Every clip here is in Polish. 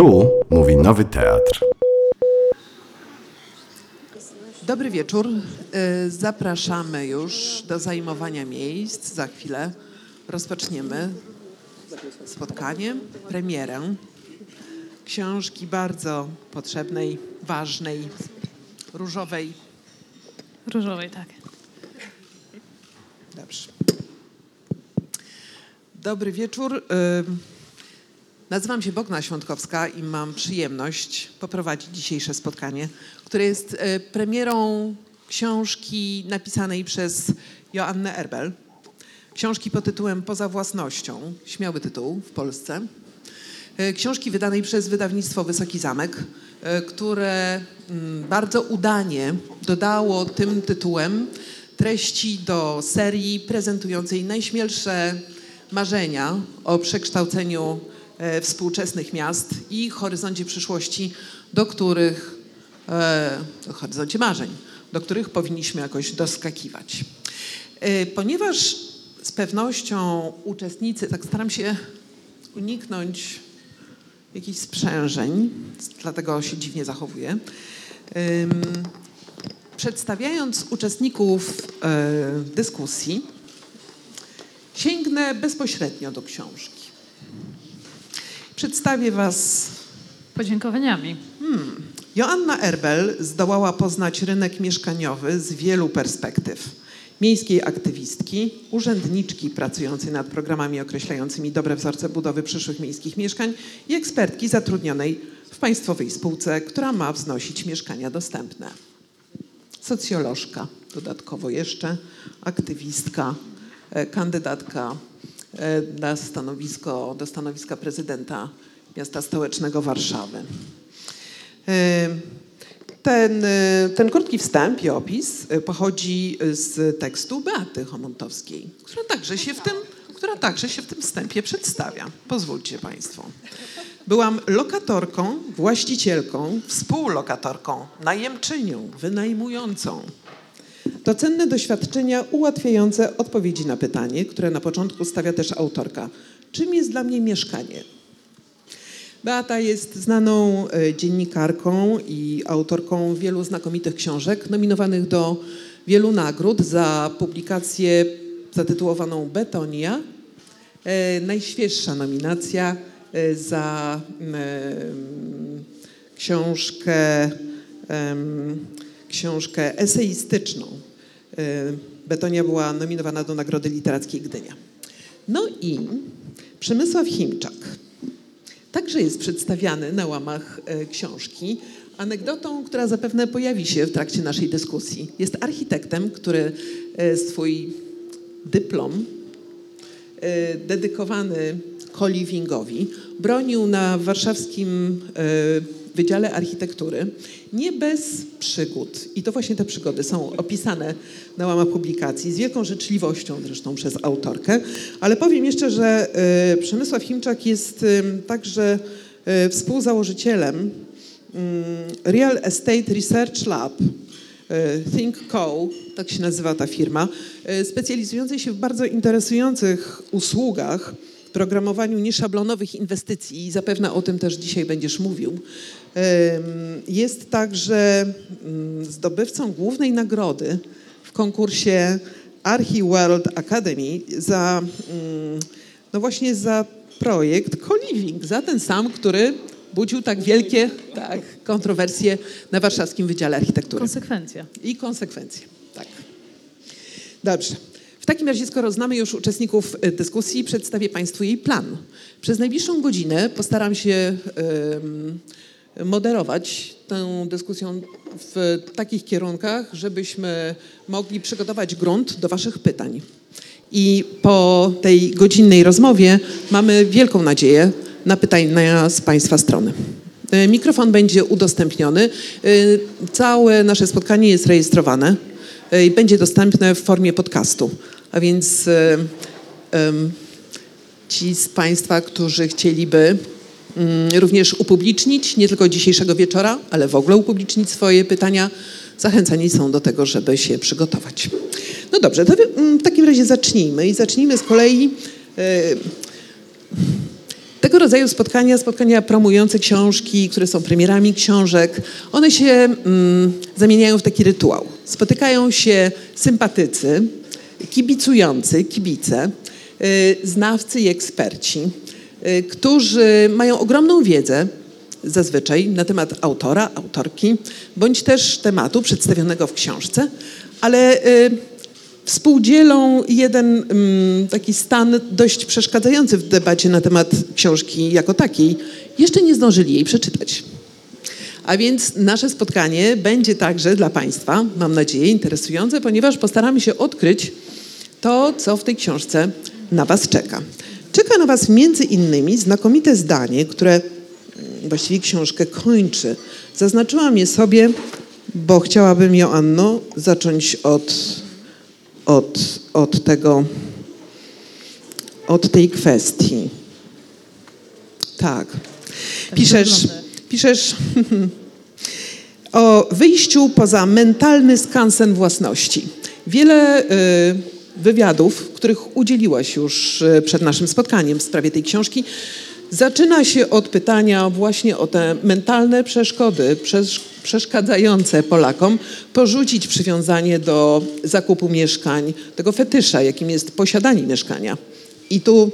Tu mówi Nowy Teatr. Dobry wieczór. Y, Zapraszamy już do zajmowania miejsc. Za chwilę rozpoczniemy spotkanie, premierę książki bardzo potrzebnej, ważnej, różowej. Różowej, tak. Dobrze. Dobry wieczór. Nazywam się Bogna Świątkowska i mam przyjemność poprowadzić dzisiejsze spotkanie, które jest y, premierą książki napisanej przez Joannę Erbel. Książki pod tytułem Poza własnością. Śmiały tytuł w Polsce. Y, Książki wydanej przez wydawnictwo Wysoki Zamek, y, które mm, bardzo udanie dodało tym tytułem treści do serii prezentującej najśmielsze marzenia o przekształceniu e, współczesnych miast i horyzoncie przyszłości, do których, e, horyzoncie marzeń, do których powinniśmy jakoś doskakiwać. E, Ponieważ z pewnością uczestnicy, tak staram się uniknąć jakichś sprzężeń, dlatego się dziwnie zachowuję. Przedstawiając uczestników e, dyskusji, sięgnę bezpośrednio do książki. Przedstawię Was. Podziękowaniami. Joanna Erbel zdołała poznać rynek mieszkaniowy z wielu perspektyw. Miejskiej aktywistki, urzędniczki pracującej nad programami określającymi dobre wzorce budowy przyszłych miejskich mieszkań i ekspertki zatrudnionej w państwowej spółce, która ma wznosić mieszkania dostępne. Socjolożka, dodatkowo jeszcze, aktywistka, e, kandydatka na stanowisko, do stanowiska prezydenta miasta stołecznego Warszawy. E, Ten, e, ten krótki wstęp i opis e, pochodzi z tekstu Beaty Homontowskiej, która także się w tym, która także się w tym wstępie przedstawia. Pozwólcie Państwo. Byłam lokatorką, właścicielką, współlokatorką, najemczynią, wynajmującą. To cenne doświadczenia ułatwiające odpowiedzi na pytanie, które na początku stawia też autorka. Czym jest dla mnie mieszkanie? Beata jest znaną e, dziennikarką i autorką wielu znakomitych książek, nominowanych do wielu nagród za publikację zatytułowaną Betonia. E, Najświeższa nominacja e, za książkę, książkę eseistyczną. E, Betonia była nominowana do Nagrody Literackiej Gdynia. No i Przemysław Chimczak także jest przedstawiany na łamach e, książki anegdotą, która zapewne pojawi się w trakcie naszej dyskusji. Jest architektem, który e, swój dyplom dedykowany co-livingowi bronił na warszawskim e, Wydziale Architektury nie bez przygód. I to właśnie te przygody są opisane na łamach publikacji, z wielką życzliwością zresztą przez autorkę. Ale powiem jeszcze, że e, Przemysław Chimczak jest e, także współzałożycielem mm, Real Estate Research Lab, Think Co, tak się nazywa ta firma, specjalizującej się w bardzo interesujących usługach, programowaniu nieszablonowych inwestycji i zapewne o tym też dzisiaj będziesz mówił. Jest także mm, zdobywcą głównej nagrody w konkursie Archi World Academy za, mm, no właśnie za projekt Co-Living, za ten sam, który budził tak wielkie tak, kontrowersje na Warszawskim Wydziale Architektury. Konsekwencja. I konsekwencje, tak. Dobrze. W takim razie, skoro znamy już uczestników y, dyskusji, przedstawię Państwu jej plan. Przez najbliższą godzinę postaram się moderować tę dyskusję w takich kierunkach, żebyśmy mogli przygotować grunt do Waszych pytań. I po tej godzinnej rozmowie mamy wielką nadzieję na pytania z Państwa strony. Y, Mikrofon będzie udostępniony. Y, Całe nasze spotkanie jest rejestrowane i będzie dostępne w formie podcastu. A więc ym, ci z Państwa, którzy chcieliby mm, również upublicznić, nie tylko dzisiejszego wieczora, ale w ogóle upublicznić swoje pytania, zachęcani są do tego, żeby się przygotować. No dobrze, to mm, w takim razie zacznijmy i zacznijmy z kolei. te tego rodzaju spotkania, spotkania promujące książki, które są premierami książek, one się mm, zamieniają w taki rytuał. Spotykają się sympatycy, kibicujący, kibice, y, znawcy i eksperci, y, którzy mają ogromną wiedzę zazwyczaj na temat autora, autorki, bądź też tematu przedstawionego w książce, ale y, współdzielą jeden mm, taki stan dość przeszkadzający w debacie na temat książki jako takiej. Jeszcze nie zdążyli jej przeczytać. A więc nasze spotkanie będzie także dla Państwa, mam nadzieję, interesujące, ponieważ postaramy się odkryć to, co w tej książce na Was czeka. Czeka na Was między innymi znakomite zdanie, które właściwie książkę kończy. Zaznaczyłam je sobie, bo chciałabym, Joanno, zacząć od, od, od tego, od tej kwestii. Tak. Piszesz. Piszesz o wyjściu poza mentalny skansen własności. Wiele y, wywiadów, których udzieliłaś już y, przed naszym spotkaniem w sprawie tej książki, zaczyna się od pytania właśnie o te mentalne przeszkody przesz- przeszkadzające Polakom porzucić przywiązanie do zakupu mieszkań, tego fetysza, jakim jest posiadanie mieszkania. I tu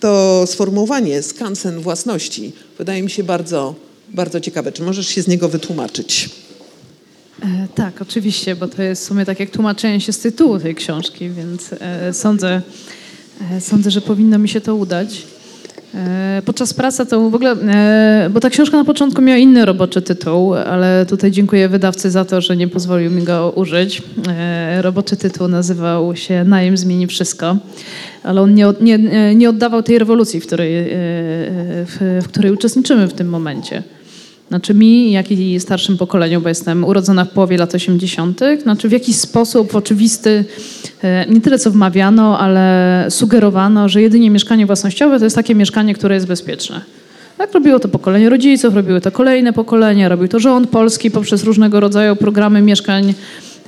to sformułowanie skansen własności wydaje mi się bardzo, bardzo ciekawe. Czy możesz się z niego wytłumaczyć? E, tak, oczywiście, bo to jest w sumie tak jak tłumaczenie się z tytułu tej książki, więc e, sądzę, e, sądzę, że powinno mi się to udać. E, podczas pracy to w ogóle, e, bo ta książka na początku miała inny roboczy tytuł, ale tutaj dziękuję wydawcy za to, że nie pozwolił mi go użyć. E, roboczy tytuł nazywał się Najem zmieni wszystko, ale on nie, nie, nie oddawał tej rewolucji, w której, w, w której uczestniczymy w tym momencie. Znaczy mi, jak i starszym pokoleniu, bo jestem urodzona w połowie lat 80., znaczy w jakiś sposób oczywisty, e, nie tyle co wmawiano, ale sugerowano, że jedynie mieszkanie własnościowe to jest takie mieszkanie, które jest bezpieczne. Tak robiło to pokolenie rodziców, robiły to kolejne pokolenia, robił to rząd polski poprzez różnego rodzaju programy mieszkań,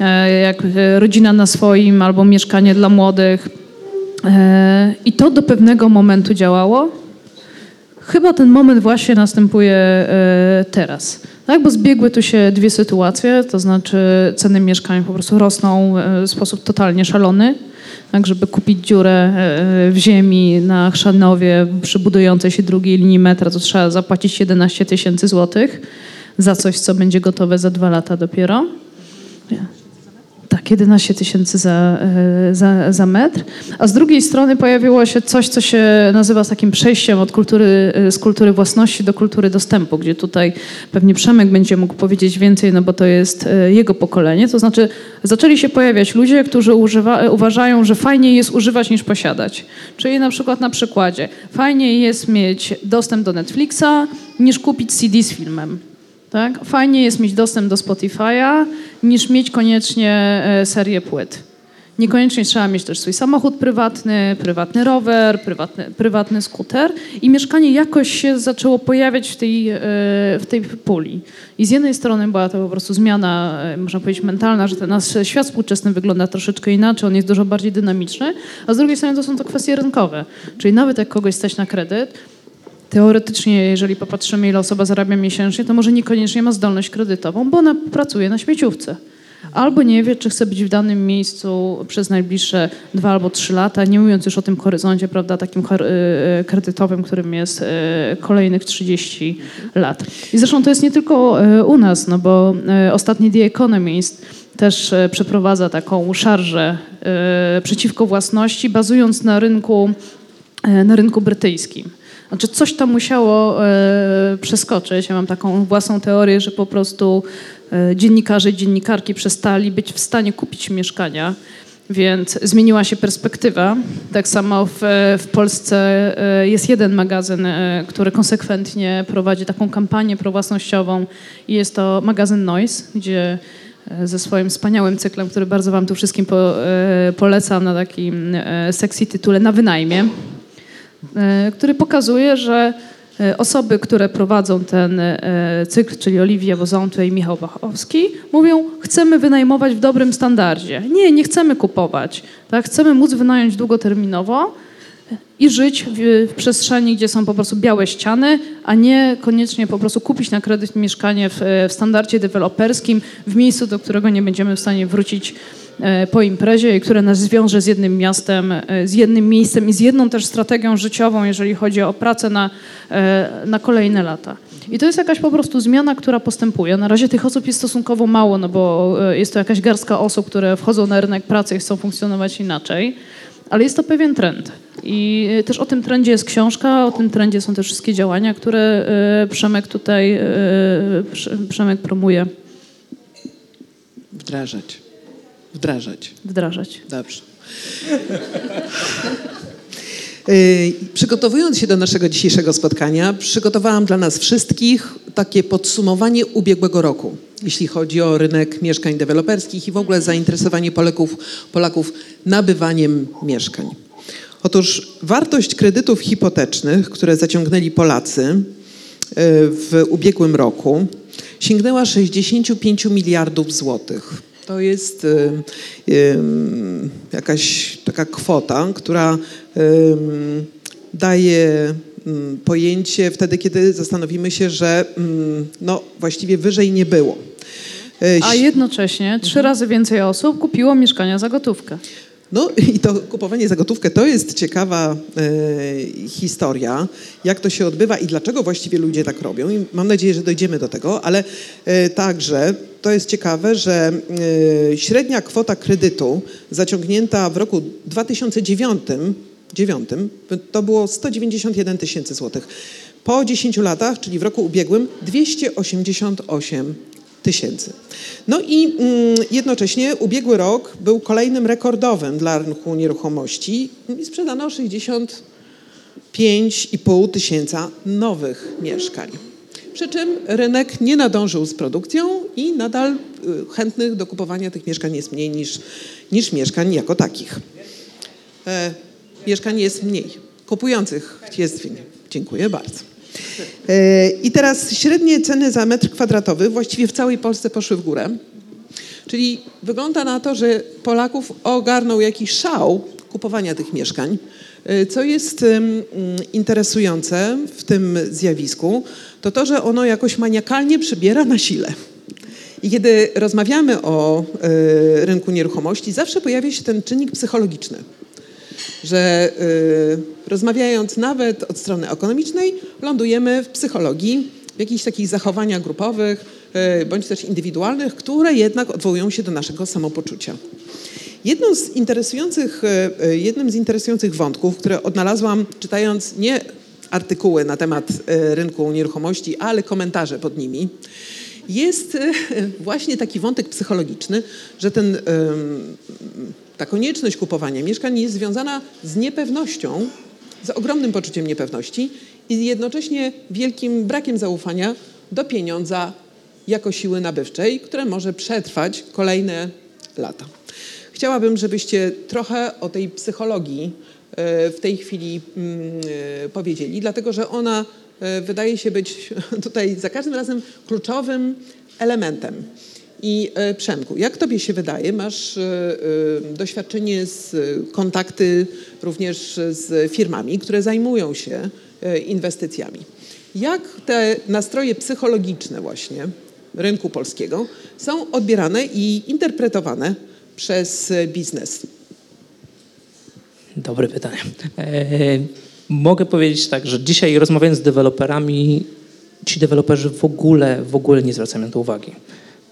e, jak e, rodzina na swoim albo mieszkanie dla młodych. I to do pewnego momentu działało. Chyba ten moment właśnie następuje e, teraz. Tak, bo zbiegły tu się dwie sytuacje, to znaczy ceny mieszkań po prostu rosną e, w sposób totalnie szalony. Tak, żeby kupić dziurę e, w ziemi na Chrzanowie przy budującej się drugiej linii metra, to trzeba zapłacić 11 tysięcy złotych za coś, co będzie gotowe za dwa lata dopiero. Tak, 11 tysięcy za, e, za, za metr. A z drugiej strony pojawiło się coś, co się nazywa takim przejściem od kultury, e, z kultury własności do kultury dostępu, gdzie tutaj pewnie Przemek będzie mógł powiedzieć więcej, no bo to jest e, jego pokolenie. To znaczy zaczęli się pojawiać ludzie, którzy używa, uważają, że fajniej jest używać niż posiadać. Czyli na przykład na przykładzie fajniej jest mieć dostęp do Netflixa niż kupić CD z filmem. Tak? Fajnie jest mieć dostęp do Spotify'a niż mieć koniecznie e, serię płyt. Niekoniecznie trzeba mieć też swój samochód prywatny, prywatny rower, prywatny, prywatny skuter i mieszkanie jakoś się zaczęło pojawiać w tej, e, w tej puli. I z jednej strony była to po prostu zmiana, e, można powiedzieć, mentalna, że ten nasz świat współczesny wygląda troszeczkę inaczej, on jest dużo bardziej dynamiczny, a z drugiej strony to są to kwestie rynkowe. Czyli nawet jak kogoś stać na kredyt, Teoretycznie, jeżeli popatrzymy, ile osoba zarabia miesięcznie, to może niekoniecznie ma zdolność kredytową, bo ona pracuje na śmieciówce. Albo nie wie, czy chce być w danym miejscu przez najbliższe dwa albo trzy lata, nie mówiąc już o tym horyzoncie, prawda, takim chor- y, kredytowym, którym jest y, kolejnych 30 lat. I zresztą to jest nie tylko y, u nas, no bo y, ostatni The Economist też y, przeprowadza taką szarżę y, przeciwko własności, bazując na rynku, y, na rynku brytyjskim. Znaczy coś tam musiało e, przeskoczyć. Ja mam taką własną teorię, że po prostu e, dziennikarze i dziennikarki przestali być w stanie kupić mieszkania, więc zmieniła się perspektywa. Tak samo w, w Polsce e, jest jeden magazyn, który konsekwentnie prowadzi taką kampanię prowłasnościową i jest to magazyn Noise, gdzie ze swoim wspaniałym cyklem, który bardzo wam tu wszystkim po, polecam na takim sexy tytule na wynajmie, który pokazuje, że e, osoby, które prowadzą ten e, cykl, czyli Oliwia Wozątła i Michał Bachowski, mówią, chcemy wynajmować w dobrym standardzie. Nie, nie chcemy kupować. Tak? Chcemy móc wynająć długoterminowo i żyć w, w przestrzeni, gdzie są po prostu białe ściany, a nie koniecznie po prostu kupić na kredyt mieszkanie w, w standardzie deweloperskim, w miejscu, do którego nie będziemy w stanie wrócić e, po imprezie i które nas zwiąże z jednym miastem, e, z jednym miejscem i z jedną też strategią życiową, jeżeli chodzi o pracę na, e, na kolejne lata. I to jest jakaś po prostu zmiana, która postępuje. Na razie tych osób jest stosunkowo mało, no bo e, jest to jakaś garstka osób, które wchodzą na rynek pracy i chcą funkcjonować inaczej, ale jest to pewien trend. I e, też o tym trendzie jest książka, o tym trendzie są też wszystkie działania, które e, Przemek tutaj, e, Prze- Przemek promuje Wdrażać. Wdrażać. wdrażać. Dobrze. Yy, Przygotowując się do naszego dzisiejszego spotkania, przygotowałam dla nas wszystkich takie podsumowanie ubiegłego roku, jeśli chodzi o rynek mieszkań deweloperskich i w ogóle zainteresowanie Polaków, Polaków nabywaniem mieszkań. Otóż wartość kredytów hipotecznych, które zaciągnęli Polacy yy, w ubiegłym roku, sięgnęła 65 miliardów złotych. To jest y, y, jakaś taka kwota, która daje pojęcie wtedy, kiedy zastanowimy się, że no, właściwie wyżej nie było. Y, A jednocześnie trzy razy więcej osób kupiło mieszkania za gotówkę. No i to kupowanie za gotówkę to jest ciekawa e, historia, jak to się odbywa i dlaczego właściwie ludzie tak robią. I mam nadzieję, że dojdziemy do tego, ale e, także to jest ciekawe, że e, średnia kwota kredytu zaciągnięta w roku 2009 9, to było 191 tysięcy złotych. Po 10 latach, czyli w roku ubiegłym, 288 tysięcy. No i mm, jednocześnie ubiegły rok był kolejnym rekordowym dla rynku nieruchomości i sprzedano 65,5 tysiąca nowych mieszkań. Przy czym rynek nie nadążył z produkcją i nadal y, chętnych do kupowania tych mieszkań jest mniej niż, niż mieszkań jako takich. E, mieszkań jest mniej, kupujących jest więcej. Dziękuję bardzo. E, I teraz średnie ceny za metr kwadratowy właściwie w całej Polsce poszły w górę. Czyli wygląda na to, że Polaków ogarnął jakiś szał kupowania tych mieszkań. E, Co jest interesujące w tym zjawisku, to to, że ono jakoś maniakalnie przybiera na sile. I kiedy rozmawiamy o e, rynku nieruchomości, zawsze pojawia się ten czynnik psychologiczny że y, rozmawiając nawet od strony ekonomicznej, lądujemy w psychologii, w jakichś takich zachowaniach grupowych, y, bądź też indywidualnych, które jednak odwołują się do naszego samopoczucia. Jedną z interesujących, y, y, jednym z interesujących wątków, które odnalazłam czytając nie artykuły na temat y, rynku nieruchomości, ale komentarze pod nimi, jest y, właśnie taki wątek psychologiczny, że ten, ta konieczność kupowania mieszkań jest związana z niepewnością, z ogromnym poczuciem niepewności i jednocześnie wielkim brakiem zaufania do pieniądza jako siły nabywczej, które może przetrwać kolejne lata. Chciałabym, żebyście trochę o tej psychologii e, w tej chwili mm, e, powiedzieli, dlatego że ona e, wydaje się być tutaj za każdym razem kluczowym elementem. I e, Przemku, jak tobie się wydaje, masz e, e, doświadczenie z kontakty również z firmami, które zajmują się inwestycjami. Jak te nastroje psychologiczne właśnie rynku polskiego są odbierane i interpretowane przez biznes? Dobre pytanie. Mogę powiedzieć tak, że dzisiaj rozmawiając z deweloperami, ci deweloperzy w ogóle, w ogóle nie zwracają na to uwagi.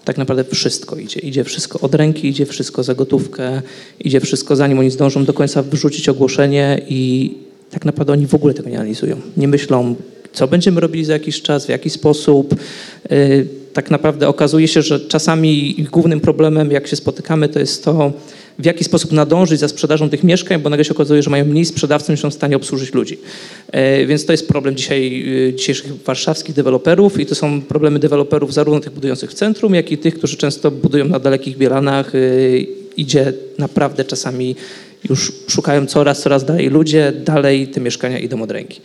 Tak naprawdę wszystko idzie. Idzie wszystko od ręki, idzie wszystko za gotówkę, idzie wszystko zanim oni zdążą do końca wyrzucić ogłoszenie i tak naprawdę oni w ogóle tego nie analizują. Nie myślą, co będziemy robili za jakiś czas, w jaki sposób. Yy, Tak naprawdę okazuje się, że czasami głównym problemem, jak się spotykamy, to jest to, w jaki sposób nadążyć za sprzedażą tych mieszkań, bo nagle się okazuje, że mają mniej sprzedawców niż są w stanie obsłużyć ludzi. E, Więc to jest problem dzisiaj, y, dzisiejszych warszawskich deweloperów i to są problemy deweloperów zarówno tych budujących w centrum, jak i tych, którzy często budują na dalekich Bielanach. Y, Idzie naprawdę czasami już szukają coraz, coraz dalej ludzie, dalej te mieszkania idą od ręki.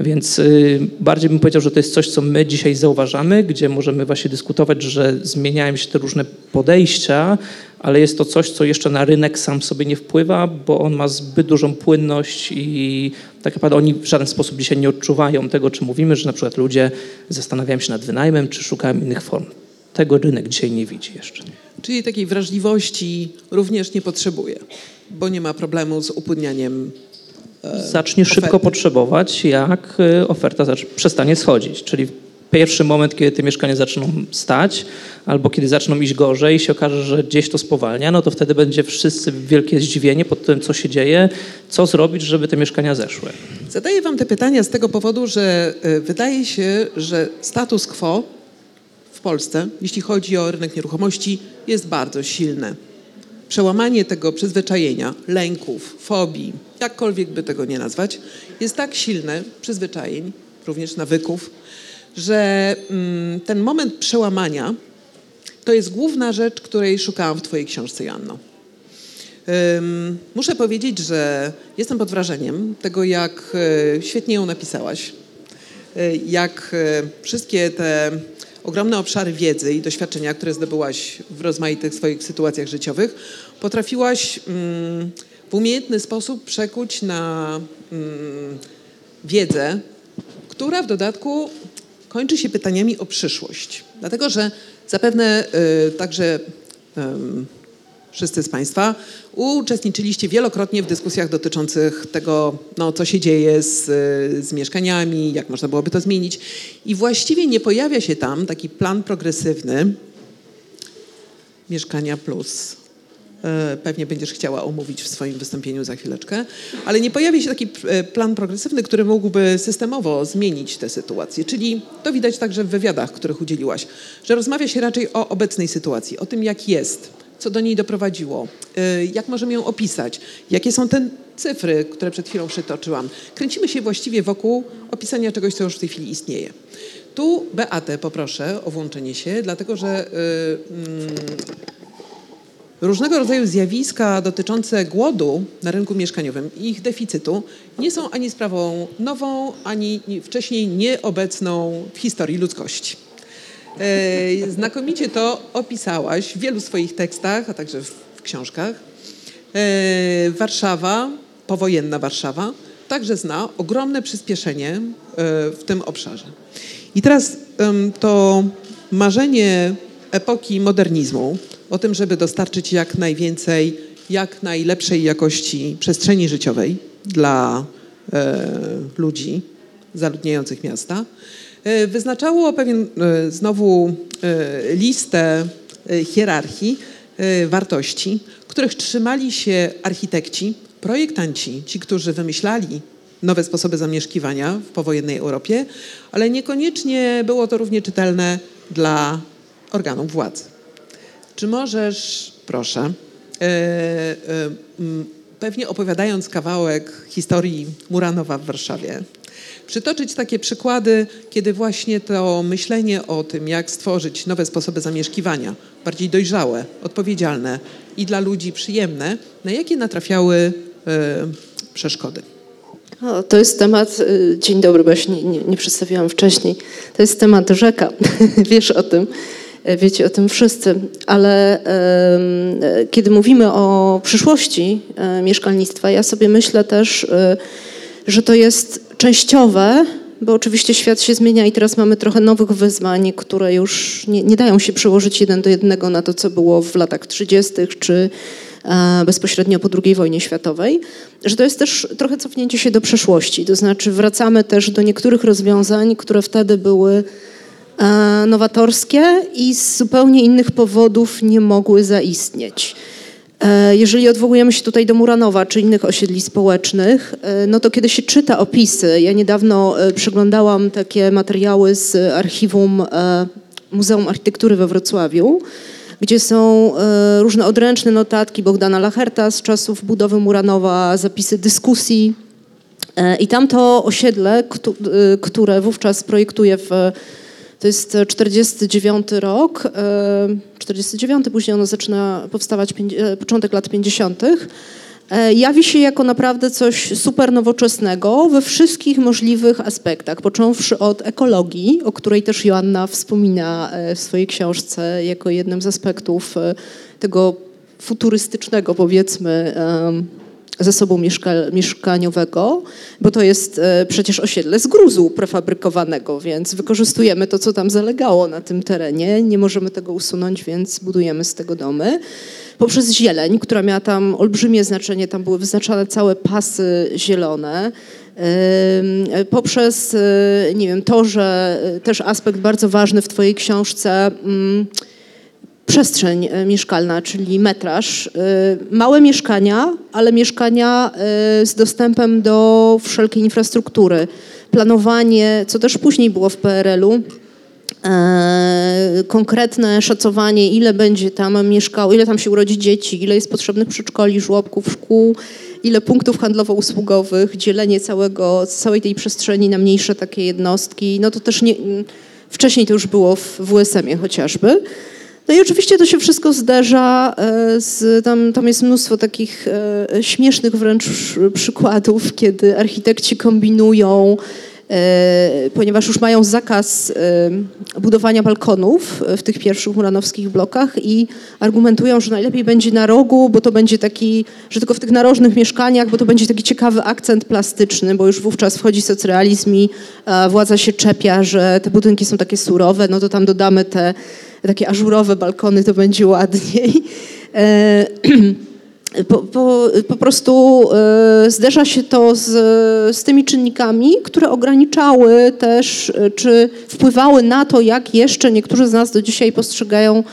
Więc y, bardziej bym powiedział, że to jest coś, co my dzisiaj zauważamy, gdzie możemy właśnie dyskutować, że zmieniają się te różne podejścia, ale jest to coś, co jeszcze na rynek sam sobie nie wpływa, bo on ma zbyt dużą płynność i tak naprawdę oni w żaden sposób dzisiaj nie odczuwają tego, czy mówimy, że na przykład ludzie zastanawiają się nad wynajmem, czy szukają innych form. Tego rynek dzisiaj nie widzi jeszcze. Czyli takiej wrażliwości również nie potrzebuje, bo nie ma problemu z upłynnianiem Zacznie szybko oferty. potrzebować, jak y, oferta przestanie schodzić. Czyli pierwszy moment, kiedy te mieszkania zaczną stać, albo kiedy zaczną iść gorzej i się okaże, że gdzieś to spowalnia, no to wtedy będzie wszyscy wielkie zdziwienie pod tym, co się dzieje, co zrobić, żeby te mieszkania zeszły. Zadaję wam te pytania z tego powodu, że y, wydaje się, że status quo w Polsce, jeśli chodzi o rynek nieruchomości, jest bardzo silne. Przełamanie tego przyzwyczajenia, lęków, fobii, jakkolwiek by tego nie nazwać, jest tak silne, przyzwyczajeń, również nawyków, że mm, ten moment przełamania to jest główna rzecz, której szukałam w Twojej książce, Janno. Muszę powiedzieć, że jestem pod wrażeniem tego, jak e, świetnie ją napisałaś, E, jak e, wszystkie te ogromne obszary wiedzy i doświadczenia, które zdobyłaś w rozmaitych swoich sytuacjach życiowych, potrafiłaś mm, w umiejętny sposób przekuć na mm, wiedzę, która w dodatku kończy się pytaniami o przyszłość. Dlatego, że zapewne y, także wszyscy z Państwa uczestniczyliście wielokrotnie w dyskusjach dotyczących tego, no, co się dzieje z, z mieszkaniami, jak można byłoby to zmienić. I właściwie nie pojawia się tam taki plan progresywny Mieszkania Plus. E, Pewnie będziesz chciała omówić w swoim wystąpieniu za chwileczkę, ale nie pojawi się taki e, plan progresywny, który mógłby systemowo zmienić tę sytuację. Czyli to widać także w wywiadach, których udzieliłaś, że rozmawia się raczej o obecnej sytuacji, o tym, jak jest, co do niej doprowadziło, e, jak możemy ją opisać, jakie są te cyfry, które przed chwilą przytoczyłam. Kręcimy się właściwie wokół opisania czegoś, co już w tej chwili istnieje. Tu Beatę poproszę o włączenie się, dlatego że y, mm, różnego rodzaju zjawiska dotyczące głodu na rynku mieszkaniowym i ich deficytu nie są ani sprawą nową, ani nie- wcześniej nieobecną w historii ludzkości. E, Znakomicie to opisałaś w wielu swoich tekstach, a także w, książkach. E, Warszawa, powojenna Warszawa, także zna ogromne przyspieszenie e, w tym obszarze. I teraz to marzenie epoki modernizmu o tym, żeby dostarczyć jak najwięcej, jak najlepszej jakości przestrzeni życiowej dla ludzi zaludniających miasta, wyznaczało pewien e, znowu e, listę e, hierarchii e, wartości, których trzymali się architekci, projektanci, ci, którzy wymyślali nowe sposoby zamieszkiwania w powojennej Europie, ale niekoniecznie było to równie czytelne dla organów władzy. Czy możesz, proszę, e, e, pewnie opowiadając kawałek historii Muranowa w Warszawie, przytoczyć takie przykłady, kiedy właśnie to myślenie o tym, jak stworzyć nowe sposoby zamieszkiwania, bardziej dojrzałe, odpowiedzialne i dla ludzi przyjemne, na jakie natrafiały e, przeszkody? O, to jest temat, y, dzień dobry, bo ja się nie, nie, nie przedstawiłam wcześniej. To jest temat rzeka, wiesz o tym, e, wiecie o tym wszyscy, ale e, kiedy mówimy o przyszłości e, mieszkalnictwa, ja sobie myślę też, e, że to jest częściowe, bo oczywiście świat się zmienia i teraz mamy trochę nowych wyzwań, które już nie, nie dają się przełożyć jeden do jednego na to, co było w latach 30. czy e, bezpośrednio po II wojnie światowej, że to jest też trochę cofnięcie się do przeszłości. To znaczy wracamy też do niektórych rozwiązań, które wtedy były e, nowatorskie i z zupełnie innych powodów nie mogły zaistnieć. E, Jeżeli odwołujemy się tutaj do Muranowa czy innych osiedli społecznych, e, no to kiedy się czyta opisy, ja niedawno e, przeglądałam takie materiały z archiwum Muzeum Architektury we Wrocławiu, gdzie są różne odręczne notatki Bogdana Lacherta z czasów budowy Muranowa, zapisy dyskusji. I tamto osiedle, któ- które wówczas projektuje w to jest 49 rok, e, 49, później ono zaczyna powstawać e, początek lat 50. e, jawi się jako naprawdę coś super nowoczesnego we wszystkich możliwych aspektach, począwszy od ekologii, o której też Joanna wspomina e, w swojej książce jako jednym z aspektów e, tego futurystycznego, powiedzmy, zasobu mieszka mieszkaniowego, bo to jest e, przecież osiedle z gruzu prefabrykowanego, więc wykorzystujemy to, co tam zalegało na tym terenie. Nie możemy tego usunąć, więc budujemy z tego domy. Poprzez zieleń, która miała tam olbrzymie znaczenie, tam były wyznaczane całe pasy zielone. Poprzez, e, nie wiem, to, że e, też aspekt bardzo ważny w Twojej książce, mm, przestrzeń e, mieszkalna, czyli metraż. E, Małe mieszkania, ale mieszkania e, z dostępem do wszelkiej infrastruktury. Planowanie, co też później było w PRL-u, konkretne szacowanie, ile będzie tam mieszkało, ile tam się urodzi dzieci, ile jest potrzebnych przedszkoli, żłobków, szkół, ile punktów handlowo-usługowych, dzielenie całego, całej tej przestrzeni na mniejsze takie jednostki. No to też nie, wcześniej to już było w WSM-ie chociażby. No i oczywiście to się wszystko zderza e, z, tam, tam jest mnóstwo takich e, śmiesznych wręcz przykładów, kiedy architekci kombinują, e, ponieważ już mają zakaz budowania balkonów w tych pierwszych muranowskich blokach i argumentują, że najlepiej będzie na rogu, bo to będzie taki, że tylko w tych narożnych mieszkaniach, bo to będzie taki ciekawy akcent plastyczny, bo już wówczas wchodzi socrealizm i władza się czepia, że te budynki są takie surowe, no to tam dodamy te takie ażurowe balkony, to będzie ładniej. E, Po, po, po prostu e, zderza się to z, z tymi czynnikami, które ograniczały też, e, czy wpływały na to, jak jeszcze niektórzy z nas do dzisiaj postrzegają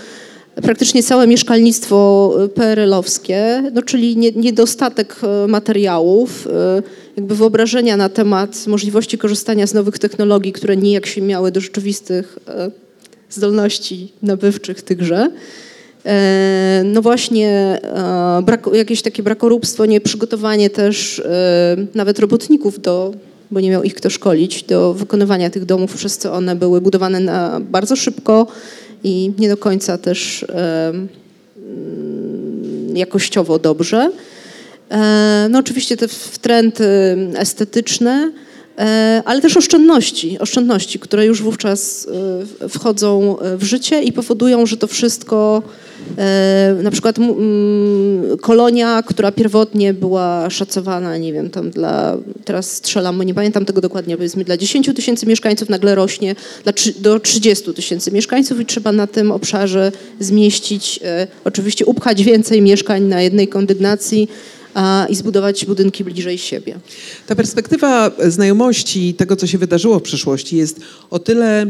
praktycznie całe mieszkalnictwo PRL-owskie, no, czyli nie, niedostatek materiałów, jakby wyobrażenia na temat możliwości korzystania z nowych technologii, które nijak się miały do rzeczywistych zdolności nabywczych tychże. E, No właśnie e, brak, jakieś takie brakoróbstwo, nieprzygotowanie też e, nawet robotników do, bo nie miał ich kto szkolić, do wykonywania tych domów, przez co one były budowane na bardzo szybko i nie do końca też mm, jakościowo dobrze. No oczywiście te trendy estetyczne, ale też oszczędności, oszczędności, które już wówczas e, wchodzą w życie i powodują, że to wszystko, e, na przykład kolonia, która pierwotnie była szacowana, nie wiem, tam dla, teraz strzelam, nie pamiętam tego dokładnie, powiedzmy dla 10 tysięcy mieszkańców nagle rośnie do 30 tysięcy mieszkańców i trzeba na tym obszarze zmieścić, e, oczywiście upchać więcej mieszkań na jednej kondygnacji, i zbudować budynki bliżej siebie. Ta perspektywa znajomości tego, co się wydarzyło w przeszłości, jest o tyle e,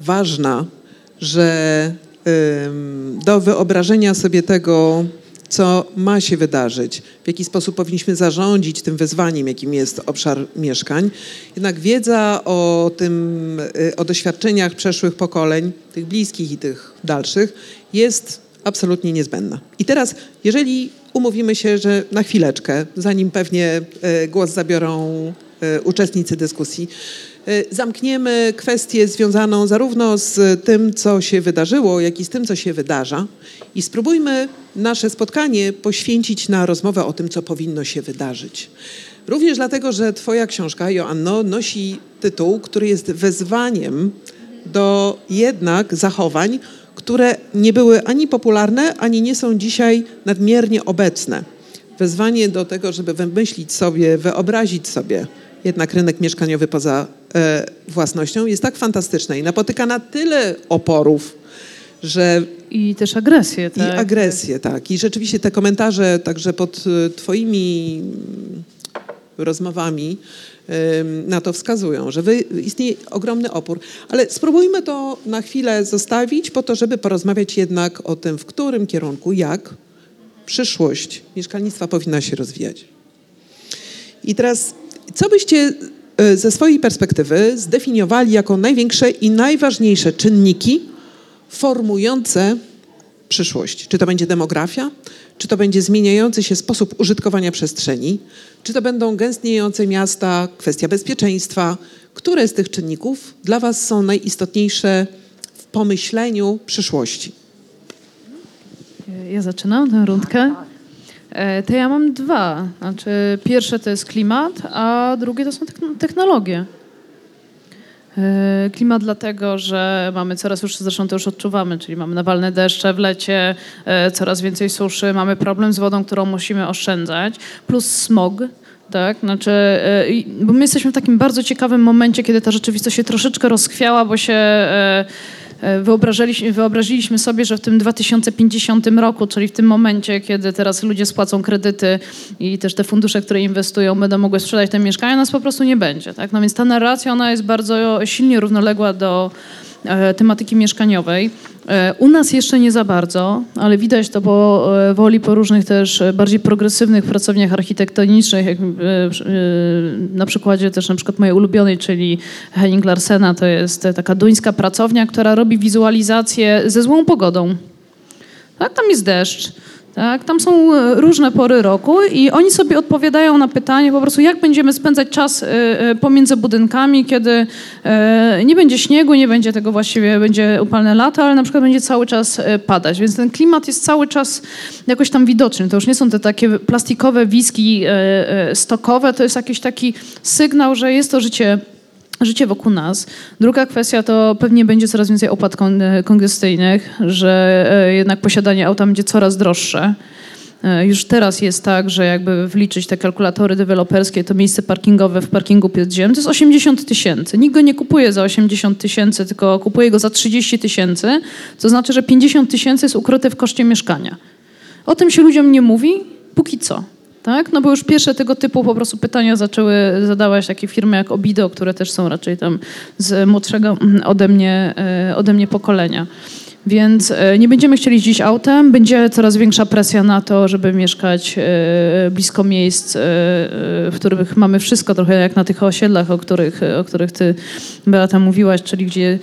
ważna, że do wyobrażenia sobie tego, co ma się wydarzyć, w jaki sposób powinniśmy zarządzić tym wyzwaniem, jakim jest obszar mieszkań. Jednak wiedza o tym, e, o doświadczeniach przeszłych pokoleń, tych bliskich i tych dalszych, jest absolutnie niezbędna. I teraz, jeżeli umówimy się, że na chwileczkę, zanim pewnie e, głos zabiorą e, uczestnicy dyskusji, e, zamkniemy kwestię związaną zarówno z tym, co się wydarzyło, jak i z tym, co się wydarza i spróbujmy nasze spotkanie poświęcić na rozmowę o tym, co powinno się wydarzyć. Również dlatego, że Twoja książka, Joanno, nosi tytuł, który jest wezwaniem do jednak zachowań, które nie były ani popularne, ani nie są dzisiaj nadmiernie obecne. Wezwanie do tego, żeby wymyślić sobie, wyobrazić sobie jednak rynek mieszkaniowy poza e, własnością jest tak fantastyczne i napotyka na tyle oporów, że I też agresję, tak? i agresję, tak. I rzeczywiście te komentarze także pod e, twoimi rozmowami na to wskazują, że istnieje ogromny opór. Ale spróbujmy to na chwilę zostawić po to, żeby porozmawiać jednak o tym, w którym kierunku, jak przyszłość mieszkalnictwa powinna się rozwijać. I teraz, co byście e, ze swojej perspektywy zdefiniowali jako największe i najważniejsze czynniki formujące przyszłość? Czy to będzie demografia? Czy to będzie zmieniający się sposób użytkowania przestrzeni? Czy to będą gęstniejące miasta, kwestia bezpieczeństwa? Które z tych czynników dla Was są najistotniejsze w pomyśleniu przyszłości? Ja zaczynam tę rundkę. E, To ja mam dwa. Znaczy, pierwsze to jest klimat, a drugie to są techn- technologie. E, Klimat dlatego, że mamy coraz już, zresztą to już odczuwamy, czyli mamy nawalne deszcze w lecie, e, coraz więcej suszy, mamy problem z wodą, którą musimy oszczędzać, plus smog. Tak, znaczy, i- bo my jesteśmy w takim bardzo ciekawym momencie, kiedy ta rzeczywistość się troszeczkę rozchwiała, bo się wyobraziliśmy sobie, że w tym 2050 roku, czyli w tym momencie, kiedy teraz ludzie spłacą kredyty i też te fundusze, które inwestują, będą mogły sprzedać te mieszkania, nas po prostu nie będzie. Tak? No więc ta narracja, ona jest bardzo silnie równoległa do e, tematyki mieszkaniowej. E, U nas jeszcze nie za bardzo, ale widać to po e, woli po różnych też e, bardziej progresywnych pracowniach architektonicznych, jak, e, e, na przykładzie też na przykład mojej ulubionej, czyli Henning Larsena, to jest e, taka duńska pracownia, która robi wizualizację ze złą pogodą. Tak, tam jest deszcz. Tak, tam są e, różne pory roku i oni sobie odpowiadają na pytanie po prostu, jak będziemy spędzać czas e, e, pomiędzy budynkami, kiedy nie będzie śniegu, nie będzie tego właściwie, będzie upalne lato, ale na przykład będzie cały czas padać. Więc ten klimat jest cały czas jakoś tam widoczny. To już nie są te takie plastikowe wiski stokowe, to jest jakiś taki sygnał, że jest to życie życie wokół nas. Druga kwestia to pewnie będzie coraz więcej opłat kon- kongestyjnych, że e, jednak posiadanie auta będzie coraz droższe. E, Już teraz jest tak, że jakby wliczyć te kalkulatory deweloperskie, to miejsce parkingowe w parkingu podziemnym to jest 80 tysięcy. Nikt go nie kupuje za 80 tysięcy, tylko kupuje go za 30 tysięcy, co znaczy, że 50 tysięcy jest ukryte w koszcie mieszkania. O tym się ludziom nie mówi, póki co. Tak? No bo już pierwsze tego typu po prostu pytania zaczęły zadawać takie firmy jak Obido, które też są raczej tam z młodszego mm, ode mnie, e, ode mnie pokolenia. Więc e, nie będziemy chcieli jeździć autem, będzie coraz większa presja na to, żeby mieszkać e, blisko miejsc, e, w których mamy wszystko, trochę jak na tych osiedlach, o których, o których ty, Beata, mówiłaś, czyli gdzie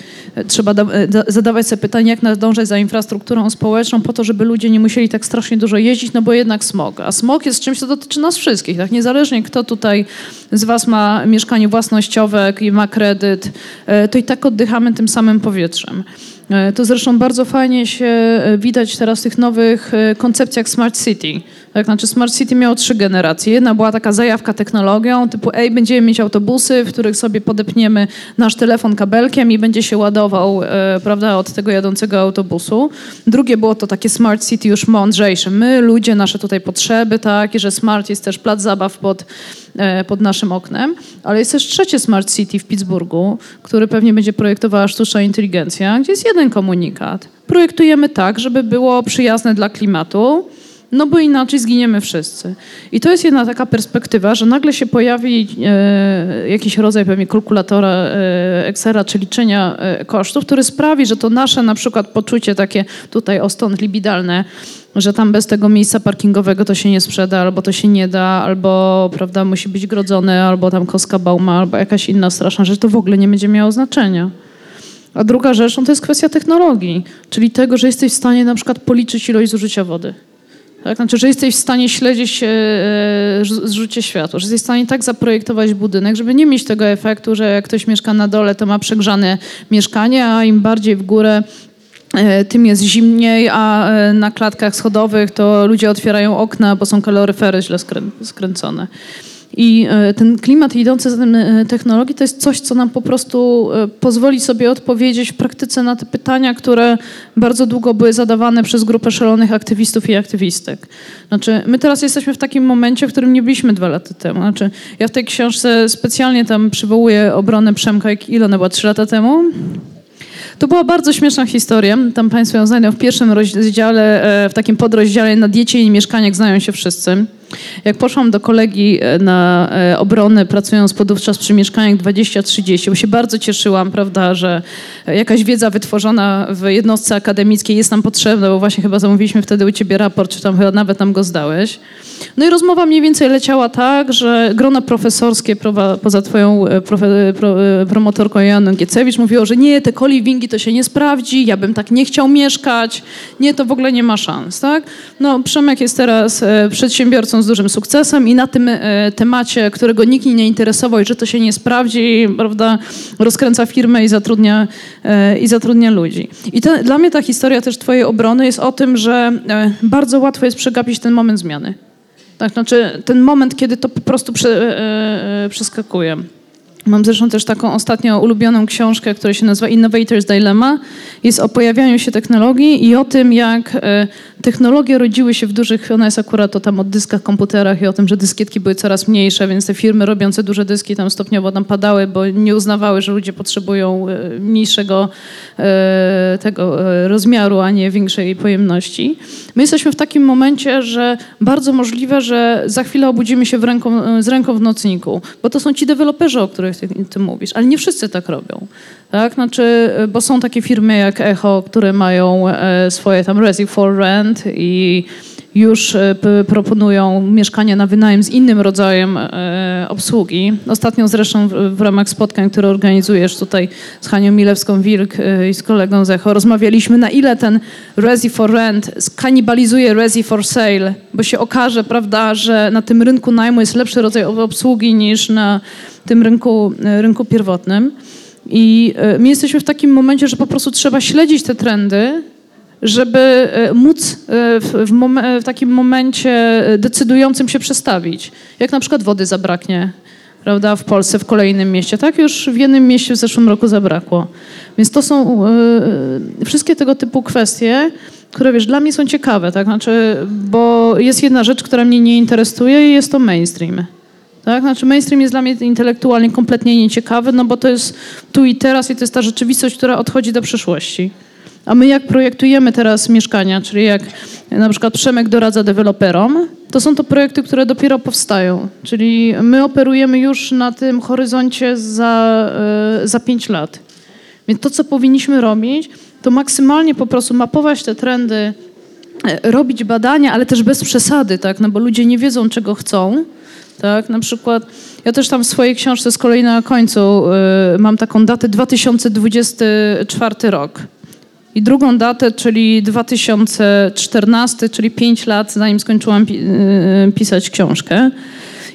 trzeba da, da, zadawać sobie pytanie, jak nadążać za infrastrukturą społeczną po to, żeby ludzie nie musieli tak strasznie dużo jeździć, no bo jednak smog. A smog jest czymś, co dotyczy nas wszystkich, tak? Niezależnie kto tutaj z was ma mieszkanie własnościowe i ma kredyt, to i tak oddychamy tym samym powietrzem. E, To zresztą bardzo fajnie się e, widać teraz w tych nowych e, koncepcjach Smart City. Tak, znaczy Smart City miało trzy generacje. Jedna była taka zajawka technologią, typu ej, będziemy mieć autobusy, w których sobie podepniemy nasz telefon kabelkiem i będzie się ładował e, prawda, od tego jadącego autobusu. Drugie było to takie Smart City już mądrzejsze. My, ludzie, nasze tutaj potrzeby, tak, i że Smart jest też plac zabaw pod, e, pod naszym oknem. Ale jest też trzecie Smart City w Pittsburghu, który pewnie będzie projektowała sztuczna inteligencja, gdzie jest jeden komunikat. Projektujemy tak, żeby było przyjazne dla klimatu, no bo inaczej zginiemy wszyscy. I to jest jedna taka perspektywa, że nagle się pojawi e, jakiś rodzaj pewnie kalkulatora e, Excela czy liczenia e, kosztów, który sprawi, że to nasze na przykład poczucie takie tutaj o stąd libidalne, że tam bez tego miejsca parkingowego to się nie sprzeda, albo to się nie da, albo prawda, musi być grodzone, albo tam koska bauma, albo jakaś inna straszna rzecz, to w ogóle nie będzie miało znaczenia. A druga rzecz no to jest kwestia technologii, czyli tego, że jesteś w stanie na przykład policzyć ilość zużycia wody. Tak? Znaczy, że jesteś w stanie śledzić e, z- zużycie światła, że jesteś w stanie tak zaprojektować budynek, żeby nie mieć tego efektu, że jak ktoś mieszka na dole, to ma przegrzane mieszkanie, a im bardziej w górę, e, tym jest zimniej, a e, na klatkach schodowych to ludzie otwierają okna, bo są kaloryfery źle skrę- skręcone. I e, ten klimat idący za tym e, technologii to jest coś, co nam po prostu e, pozwoli sobie odpowiedzieć w praktyce na te pytania, które bardzo długo były zadawane przez grupę szalonych aktywistów i aktywistek. Znaczy, my teraz jesteśmy w takim momencie, w którym nie byliśmy dwa lata temu. Znaczy, ja w tej książce specjalnie tam przywołuję obronę Przemka, jak- ile ona była, trzy lata temu? To była bardzo śmieszna historia. Tam Państwo ją znajdą w pierwszym rozdziale, w takim podrozdziale na diecie i mieszkaniach znają się wszyscy. Jak poszłam do kolegi e, na e, obronę, pracując podówczas przy mieszkaniach 20-30, bo się bardzo cieszyłam, prawda, że jakaś wiedza wytworzona w jednostce akademickiej jest nam potrzebna, bo właśnie chyba zamówiliśmy wtedy u ciebie raport, czy tam chyba nawet nam go zdałeś. No i rozmowa mniej więcej leciała tak, że grona profesorskie poza twoją e, profe, pro, promotorką Joanną Giecewicz mówiło, że nie, te koliwingi to się nie sprawdzi, ja bym tak nie chciał mieszkać, nie, to w ogóle nie ma szans, tak? No Przemek jest teraz przedsiębiorcą z dużym sukcesem i na tym e, temacie, którego nikt nie interesował i że to się nie sprawdzi, prawda, rozkręca firmę i zatrudnia, e, i zatrudnia ludzi. I te, dla mnie ta historia też twojej obrony jest o tym, że e, bardzo łatwo jest przegapić ten moment zmiany. Tak, znaczy ten moment, kiedy to po prostu prze, przeskakuje. Mam zresztą też taką ostatnio ulubioną książkę, która się nazywa Innovator's Dilemma. Jest o pojawianiu się technologii i o tym, jak e, technologie rodziły się w dużych, ona jest akurat o tam o dyskach, komputerach i o tym, że dyskietki były coraz mniejsze, więc te firmy robiące duże dyski tam stopniowo tam padały, bo nie uznawały, że ludzie potrzebują e, mniejszego e, tego rozmiaru, a nie większej pojemności. My jesteśmy w takim momencie, że bardzo możliwe, że za chwilę obudzimy się ręką, z ręką w nocniku, bo to są ci deweloperzy, o których ty, ty mówisz, ale nie wszyscy tak robią. Tak? Znaczy, bo są takie firmy jak Echo, które mają e, swoje tam Resi for Rent i już e, proponują mieszkania na wynajem z innym rodzajem e, obsługi. Ostatnio zresztą w, ramach spotkań, które organizujesz tutaj z Hanią Milewską-Wilk i z kolegą z Echo, rozmawialiśmy na ile ten Resi for Rent skanibalizuje Resi for Sale, bo się okaże, prawda, że na tym rynku najmu jest lepszy rodzaj obsługi niż na tym rynku, e, rynku pierwotnym. I e, my jesteśmy w takim momencie, że po prostu trzeba śledzić te trendy, żeby e, móc w, mom- w takim momencie decydującym się przestawić. Jak na przykład wody zabraknie, prawda, w Polsce, w kolejnym mieście. Tak już w jednym mieście w zeszłym roku zabrakło. Więc to są wszystkie tego typu kwestie, które wiesz, dla mnie są ciekawe, tak? Znaczy, bo jest jedna rzecz, która mnie nie interesuje i jest to mainstream. Tak? Znaczy mainstream jest dla mnie intelektualnie kompletnie nieciekawy, no bo to jest tu i teraz i to jest ta rzeczywistość, która odchodzi do przyszłości. A my jak projektujemy teraz mieszkania, czyli jak na przykład Przemek doradza deweloperom, to są to projekty, które dopiero powstają. Czyli my operujemy już na tym horyzoncie za, e, za pięć lat. Więc to, co powinniśmy robić, to maksymalnie po prostu mapować te trendy, e, robić badania, ale też bez przesady, tak? No bo ludzie nie wiedzą, czego chcą. Tak, na przykład ja też tam w swojej książce z kolei na końcu y, mam taką datę 2024 rok. I drugą datę, czyli 2014, czyli 5 lat, zanim skończyłam pi- y, pisać książkę.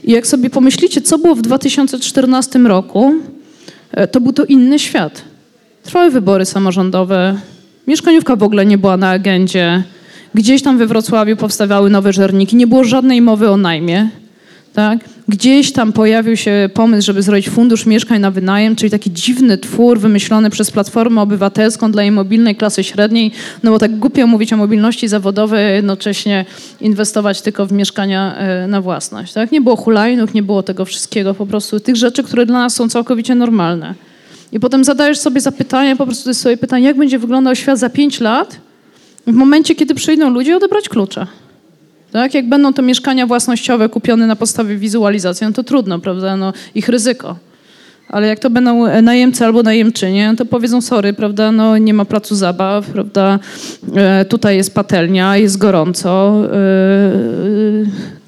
I jak sobie pomyślicie, co było w 2014 roku, y, to był to inny świat. Trwały wybory samorządowe, mieszkaniówka w ogóle nie była na agendzie. Gdzieś tam we Wrocławiu powstawały nowe żerniki, nie było żadnej mowy o najmie. Tak? Gdzieś tam pojawił się pomysł, żeby zrobić fundusz mieszkań na wynajem, czyli taki dziwny twór wymyślony przez Platformę Obywatelską dla jej mobilnej klasy średniej, no bo tak głupio mówić o mobilności zawodowej, a jednocześnie inwestować tylko w mieszkania e, na własność. Tak? Nie było hulajnóg, nie było tego wszystkiego, po prostu tych rzeczy, które dla nas są całkowicie normalne. I potem zadajesz sobie zapytanie, po prostu sobie pytanie, jak będzie wyglądał świat za pięć lat, w momencie, kiedy przyjdą ludzie odebrać klucze. Tak? Jak będą to mieszkania własnościowe kupione na podstawie wizualizacji, no to trudno, prawda? No, ich ryzyko. Ale jak to będą e, najemcy albo najemczynie, to powiedzą sorry, prawda, no nie ma placu zabaw, prawda, e, tutaj jest patelnia, jest gorąco, e,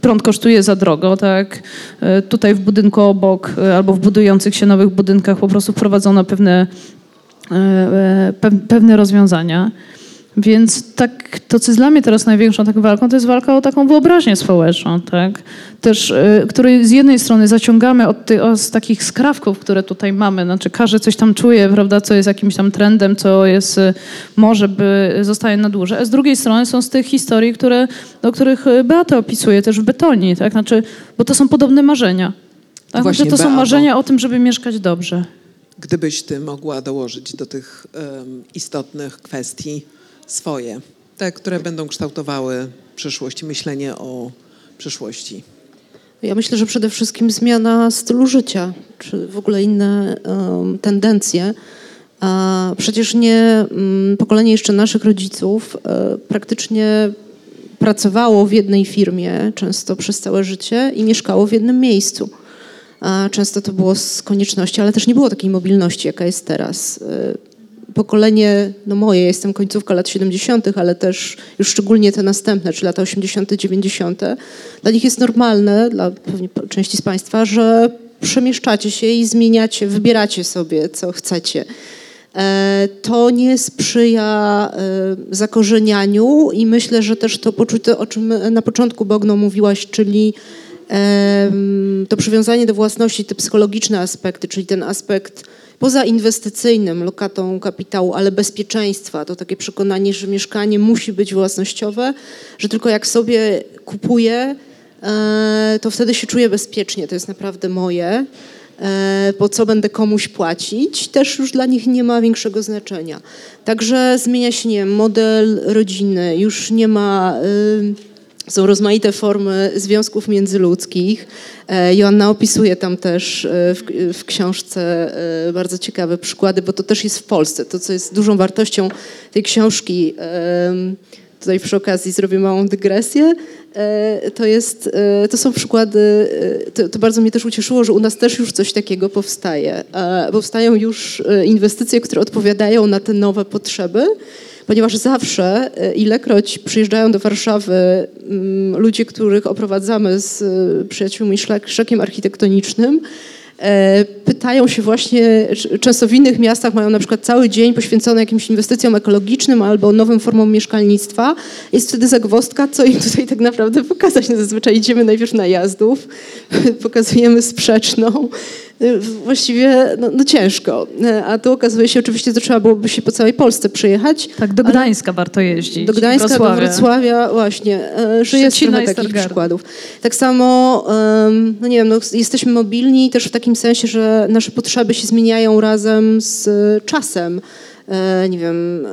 prąd kosztuje za drogo, tak, e, tutaj w budynku obok e, albo w budujących się nowych budynkach po prostu wprowadzono pewne, e, pe, pewne rozwiązania. Więc tak, to, co jest dla mnie teraz największą taką walką, to jest walka o taką wyobraźnię społeczną, tak? Też, y, której z jednej strony zaciągamy od, ty, od takich skrawków, które tutaj mamy, znaczy każdy coś tam czuje, prawda, co jest jakimś tam trendem, co jest, y, może by zostaje na dłużej, a z drugiej strony są z tych historii, które, do których y, Beata opisuje też w Betonii, tak? Znaczy, bo to są podobne marzenia. Tak? Właśnie, Znaczy, to są Beato. marzenia o tym, żeby mieszkać dobrze. Gdybyś ty mogła dołożyć do tych em, istotnych kwestii swoje, te, które będą kształtowały przyszłość myślenie o przyszłości. Ja myślę, że przede wszystkim zmiana stylu życia, czy w ogóle inne um, tendencje. A przecież nie um, pokolenie jeszcze naszych rodziców e, praktycznie pracowało w jednej firmie, często przez całe życie i mieszkało w jednym miejscu. A często to było z konieczności, ale też nie było takiej mobilności, jaka jest teraz. E, Pokolenie, no moje, jestem końcówka lat 70., ale też już szczególnie te następne, czy lata 80., 90., dla nich jest normalne, dla pewnie części z Państwa, że przemieszczacie się i zmieniacie, wybieracie sobie, co chcecie. E, To nie sprzyja e, zakorzenianiu i myślę, że też to poczucie, o czym na początku Bogno mówiłaś, czyli to przywiązanie do własności, te psychologiczne aspekty, czyli ten aspekt poza inwestycyjnym, lokatą kapitału, ale bezpieczeństwa, to takie przekonanie, że mieszkanie musi być własnościowe, że tylko jak sobie kupuję, e, to wtedy się czuję bezpiecznie, to jest naprawdę moje. E, po co będę komuś płacić, też już dla nich nie ma większego znaczenia. Także zmienia się nie model rodziny, już nie ma. Są rozmaite formy związków międzyludzkich. E, Joanna opisuje tam też e, w, w, książce e, bardzo ciekawe przykłady, bo to też jest w Polsce. To, co jest dużą wartością tej książki, tutaj przy okazji zrobię małą dygresję, to, jest, to są przykłady, to, to, bardzo mnie też ucieszyło, że u nas też już coś takiego powstaje. Powstają już inwestycje, które odpowiadają na te nowe potrzeby ponieważ zawsze, e, ilekroć przyjeżdżają do Warszawy mm, ludzie, których oprowadzamy z e, przyjaciółmi szlakiem architektonicznym, e, pytają się właśnie, często w innych miastach mają na przykład cały dzień poświęcony jakimś inwestycjom ekologicznym albo nowym formom mieszkalnictwa. Jest wtedy zagwostka, co im tutaj tak naprawdę pokazać. No zazwyczaj idziemy najpierw na jazdów, pokazujemy sprzeczną, właściwie no, no, ciężko. A tu okazuje się oczywiście, że trzeba byłoby się po całej Polsce przejechać. Tak, do Gdańska warto jeździć. Do Gdańska, Wrocławia. do Wrocławia, właśnie. E, że jest trochę takich przykładów. Tak samo, no nie wiem, no, jesteśmy mobilni też w takim sensie, że nasze potrzeby się zmieniają razem z czasem nie wiem,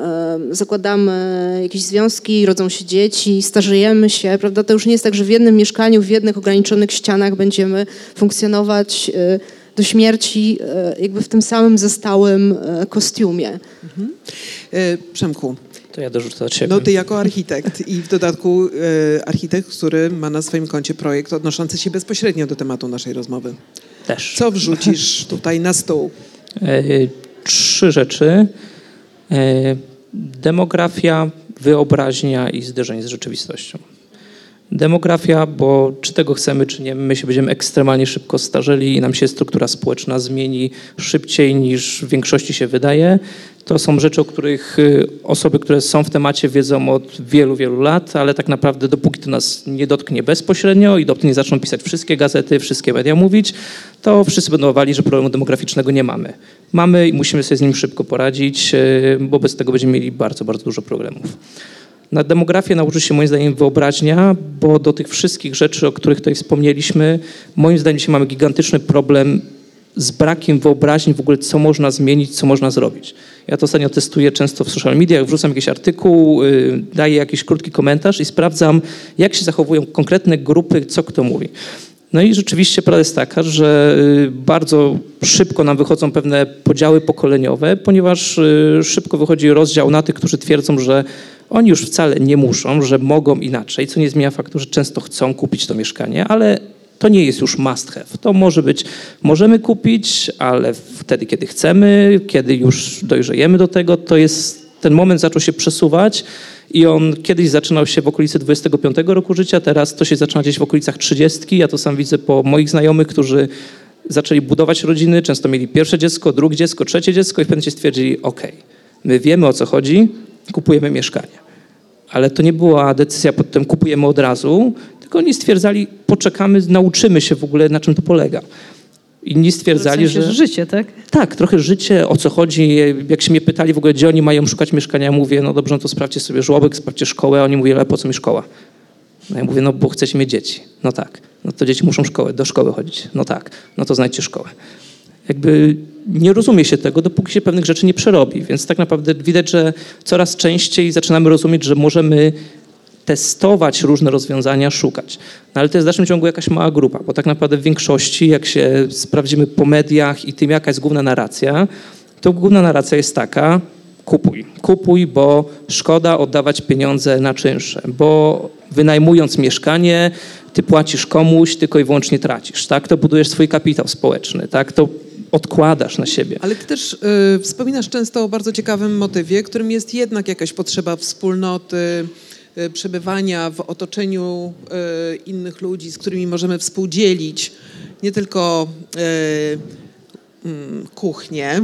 zakładamy jakieś związki, rodzą się dzieci, starzejemy się, prawda? To już nie jest tak, że w jednym mieszkaniu, w jednych ograniczonych ścianach będziemy funkcjonować do śmierci e, jakby w tym samym zestałym e, kostiumie. Mhm. E, Przemku. To ja dorzucę od siebie. No ty jako architekt i w dodatku architekt, który ma na swoim koncie projekt odnoszący się bezpośrednio do tematu naszej rozmowy. Też. Co wrzucisz tutaj na stół? Trzy rzeczy. Demografia, wyobraźnia i zderzenie z rzeczywistością. Demografia, bo czy tego chcemy, czy nie, my się będziemy ekstremalnie szybko starzeli i nam się struktura społeczna zmieni szybciej niż w większości się wydaje. To są rzeczy, o których y, osoby, które są w temacie wiedzą od wielu, wielu lat, ale tak naprawdę dopóki to nas nie dotknie bezpośrednio i dopóki nie zaczną pisać wszystkie gazety, wszystkie media mówić, to wszyscy będą uwali, że problemu demograficznego nie mamy. Mamy i musimy sobie z nim szybko poradzić, y, bo bez tego będziemy mieli bardzo, bardzo dużo problemów. Na demografię nauczy się moim zdaniem wyobraźnia, bo do tych wszystkich rzeczy, o których tutaj wspomnieliśmy, moim zdaniem dzisiaj mamy gigantyczny problem z brakiem wyobraźni w ogóle, co można zmienić, co można zrobić. Ja to ostatnio testuję często w social mediach, wrzucam jakiś artykuł, yy, daję jakiś krótki komentarz i sprawdzam, jak się zachowują konkretne grupy, co kto mówi. No i rzeczywiście prawda jest taka, że y, bardzo szybko nam wychodzą pewne podziały pokoleniowe, ponieważ y, szybko wychodzi rozdział na tych, którzy twierdzą, że oni już wcale nie muszą, że mogą inaczej, co nie zmienia faktu, że często chcą kupić to mieszkanie, ale to nie jest już must have. To może być, możemy kupić, ale wtedy, kiedy chcemy, kiedy już dojrzejemy do tego, to jest, ten moment zaczął się przesuwać i on kiedyś zaczynał się w okolicy 25 roku życia, teraz to się zaczyna gdzieś w okolicach 30. Ja to sam widzę po moich znajomych, którzy zaczęli budować rodziny, często mieli pierwsze dziecko, drugie dziecko, trzecie dziecko i w pewnym stwierdzili, ok, my wiemy o co chodzi, kupujemy mieszkanie. Ale to nie była decyzja pod tym kupujemy od razu, tylko oni stwierdzali, poczekamy, nauczymy się w ogóle na czym to polega. Inni stwierdzali, w sensie, że... życie, tak? Tak, trochę życie, o co chodzi. Jak się mnie pytali w ogóle, gdzie oni mają szukać mieszkania, ja mówię, no dobrze, no to sprawdźcie sobie żłobek, sprawdźcie szkołę. A oni mówią, ale po co mi szkoła? No ja mówię, no bo chcecie mieć dzieci. No tak. No to dzieci muszą szkołę, do szkoły chodzić. No tak. No to znajdźcie szkołę. Jakby nie rozumie się tego, dopóki się pewnych rzeczy nie przerobi. Więc tak naprawdę widać, że coraz częściej zaczynamy rozumieć, że możemy testować różne rozwiązania, szukać. No ale to jest w dalszym ciągu jakaś mała grupa, bo tak naprawdę w większości, jak się sprawdzimy po mediach i tym, jaka jest główna narracja, to główna narracja jest taka, kupuj. Kupuj, bo szkoda oddawać pieniądze na czynsze, bo wynajmując mieszkanie, ty płacisz komuś, tylko i wyłącznie tracisz, tak? To budujesz swój kapitał społeczny, tak? To odkładasz na siebie. Ale ty też y, wspominasz często o bardzo ciekawym motywie, którym jest jednak jakaś potrzeba wspólnoty, y, przebywania w otoczeniu y, innych ludzi, z którymi możemy współdzielić nie tylko y, mm, kuchnię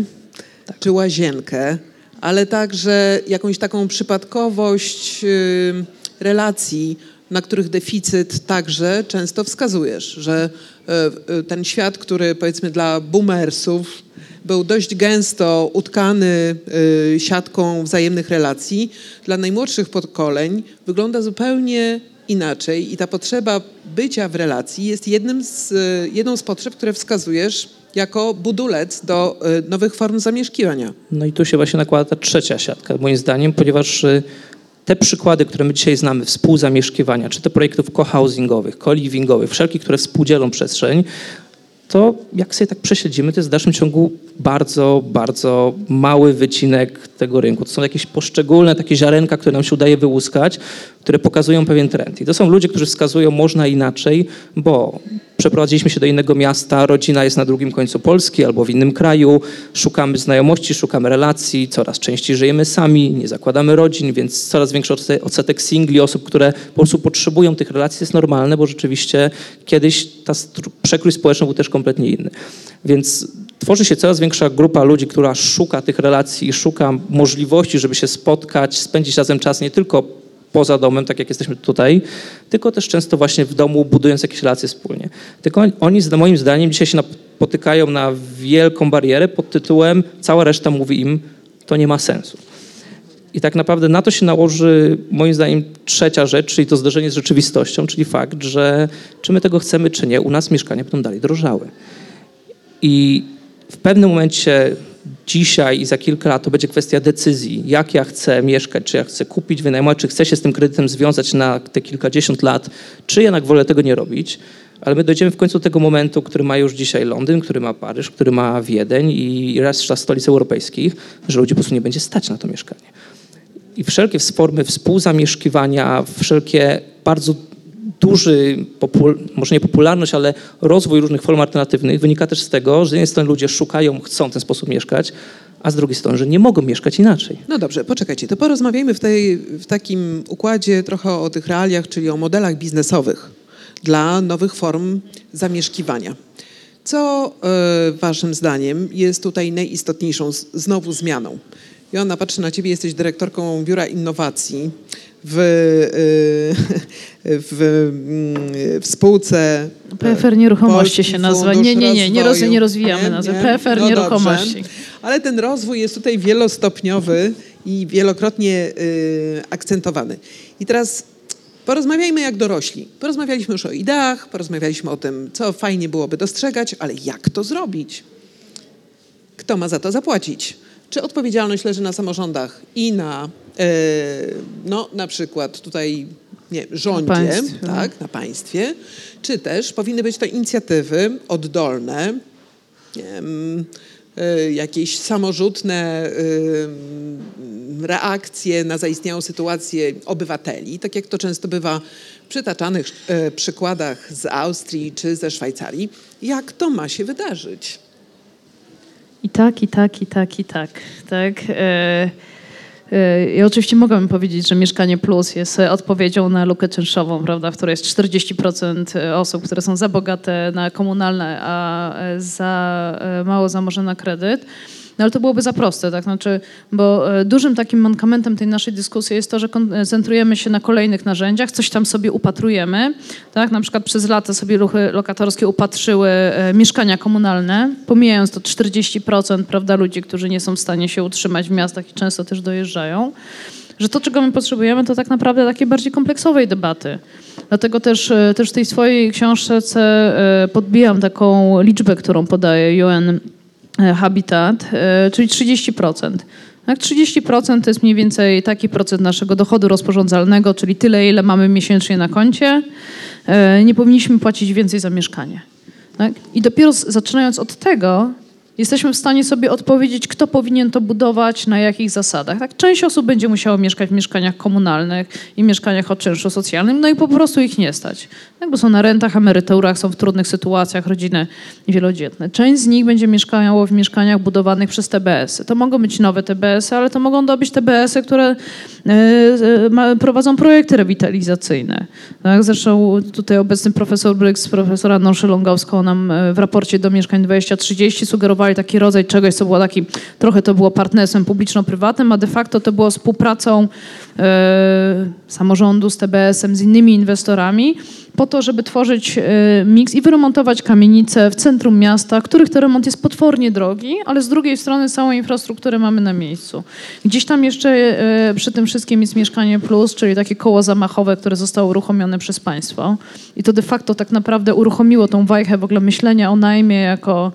tak. czy łazienkę, ale także jakąś taką przypadkowość y, relacji, na których deficyt także często wskazujesz, że e, e, ten świat, który powiedzmy dla boomersów był dość gęsto utkany e, siatką wzajemnych relacji, dla najmłodszych pokoleń wygląda zupełnie inaczej i ta potrzeba bycia w relacji jest jednym z, jedną z potrzeb, które wskazujesz jako budulec do nowych form zamieszkiwania. No i tu się właśnie nakłada ta trzecia siatka, moim zdaniem, ponieważ te przykłady, które my dzisiaj znamy, współzamieszkiwania, czy te projektów co-housingowych, co-livingowych, wszelkich, które współdzielą przestrzeń, to jak sobie tak prześledzimy, to jest w dalszym ciągu bardzo, bardzo mały wycinek tego rynku. To są jakieś poszczególne takie ziarenka, które nam się udaje wyłuskać, które pokazują pewien trend. I to są ludzie, którzy wskazują, można inaczej, bo przeprowadziliśmy się do innego miasta, rodzina jest na drugim końcu Polski albo w innym kraju, szukamy znajomości, szukamy relacji, coraz częściej żyjemy sami, nie zakładamy rodzin, więc coraz większy odsetek singli, osób, które po prostu potrzebują tych relacji jest normalne, bo rzeczywiście kiedyś ta przekrój społeczny był też kompletnie inny. Więc tworzy się coraz większa grupa ludzi, która szuka tych relacji, szuka możliwości, żeby się spotkać, spędzić razem czas nie tylko poza domem, tak jak jesteśmy tutaj, tylko też często właśnie w domu, budując jakieś relacje wspólnie. Tylko oni, moim zdaniem, dzisiaj się napotykają na wielką barierę pod tytułem cała reszta mówi im, to nie ma sensu. I tak naprawdę na to się nałoży, moim zdaniem, trzecia rzecz, czyli to zderzenie z rzeczywistością, czyli fakt, że czy my tego chcemy, czy nie, u nas mieszkania będą dalej drożały. I w pewnym momencie dzisiaj i za kilka lat to będzie kwestia decyzji, jak ja chcę mieszkać, czy ja chcę kupić, wynajmować, czy chcę się z tym kredytem związać na te kilkadziesiąt lat, czy jednak wolę tego nie robić. Ale my dojdziemy w końcu do tego momentu, który ma już dzisiaj Londyn, który ma Paryż, który ma Wiedeń i reszta stolic europejskich, że ludzi po prostu nie będzie stać na to mieszkanie. I wszelkie formy współzamieszkiwania, wszelkie bardzo duży, może nie popularność, ale rozwój różnych form alternatywnych wynika też z tego, że z jednej strony ludzie szukają, chcą w ten sposób mieszkać, a z drugiej strony, że nie mogą mieszkać inaczej. No dobrze, poczekajcie, to porozmawiajmy w, tej, w takim układzie trochę o tych realiach, czyli o modelach biznesowych dla nowych form zamieszkiwania. Co y, waszym zdaniem jest tutaj najistotniejszą z, znowu zmianą? Joanna, patrzę na ciebie, jesteś dyrektorką Biura Innowacji w, y, w, mm, w spółce. PFR Nieruchomości Polski się nazywa. Nie, nie, nie, nie, roz, nie rozwijamy nazwy. PFR no Nieruchomości. Dobrze. Ale ten rozwój jest tutaj wielostopniowy i wielokrotnie y, akcentowany. I teraz porozmawiajmy jak dorośli. Porozmawialiśmy już o ideach, porozmawialiśmy o tym, co fajnie byłoby dostrzegać, ale jak to zrobić? Kto ma za to zapłacić? Czy odpowiedzialność leży na samorządach i na E, no na przykład tutaj nie, rządzie, na tak, na państwie, czy też powinny być to inicjatywy oddolne, wiem, e, jakieś samorzutne e, reakcje na zaistniałą sytuację obywateli, tak jak to często bywa w przytaczanych przykładach z Austrii czy ze Szwajcarii. Jak to ma się wydarzyć? I tak, i tak, i tak, i tak. tak? Ja oczywiście mogłabym powiedzieć, że Mieszkanie Plus jest odpowiedzią na lukę czynszową, prawda, w której jest 40% osób, które są za bogate na komunalne, a za mało zamożone na kredyt. No ale to byłoby za proste, tak? Znaczy, bo e, dużym takim mankamentem tej naszej dyskusji jest to, że koncentrujemy się na kolejnych narzędziach, coś tam sobie upatrujemy, tak? Na przykład przez lata sobie ruchy lokatorskie upatrzyły e, mieszkania komunalne, pomijając to 40% prawda, ludzi, którzy nie są w stanie się utrzymać w miastach i często też dojeżdżają że to, czego my potrzebujemy, to tak naprawdę takiej bardziej kompleksowej debaty. Dlatego też, e, też w tej swojej książce podbijam taką liczbę, którą podaje UN E, habitat, e, czyli 30%. Tak, 30% to jest mniej więcej taki procent naszego dochodu rozporządzalnego, czyli tyle, ile mamy miesięcznie na koncie. E, nie powinniśmy płacić więcej za mieszkanie. Tak? I dopiero zaczynając od tego, jesteśmy w stanie sobie odpowiedzieć, kto powinien to budować, na jakich zasadach. Tak? Część osób będzie musiało mieszkać w mieszkaniach komunalnych i mieszkaniach o czynszu socjalnym, no i po prostu ich nie stać. Tak? Bo są na rentach, emeryturach, są w trudnych sytuacjach, rodziny wielodzietne. Część z nich będzie mieszkało w mieszkaniach budowanych przez TBS-y. To mogą być nowe TBS-y, ale to mogą być TBS-y, które e, prowadzą projekty rewitalizacyjne. Tak? Zresztą tutaj obecny profesor Bryggs, profesor Anną Szylongowską nam e, w raporcie do mieszkań 2030 sugerował, budowali taki rodzaj czegoś, co było taki, trochę to było partnerstwem publiczno-prywatnym, a de facto to było współpracą e, samorządu z TBS-em, z innymi inwestorami, po to, żeby tworzyć e, miks i wyremontować kamienice w centrum miasta, których to remont jest potwornie drogi, ale z drugiej strony całą infrastrukturę mamy na miejscu. Gdzieś tam jeszcze e, przy tym wszystkim jest Mieszkanie Plus, czyli takie koło zamachowe, które zostało uruchomione przez państwo. I to de facto tak naprawdę uruchomiło tą wajchę w ogóle myślenia o najmie jako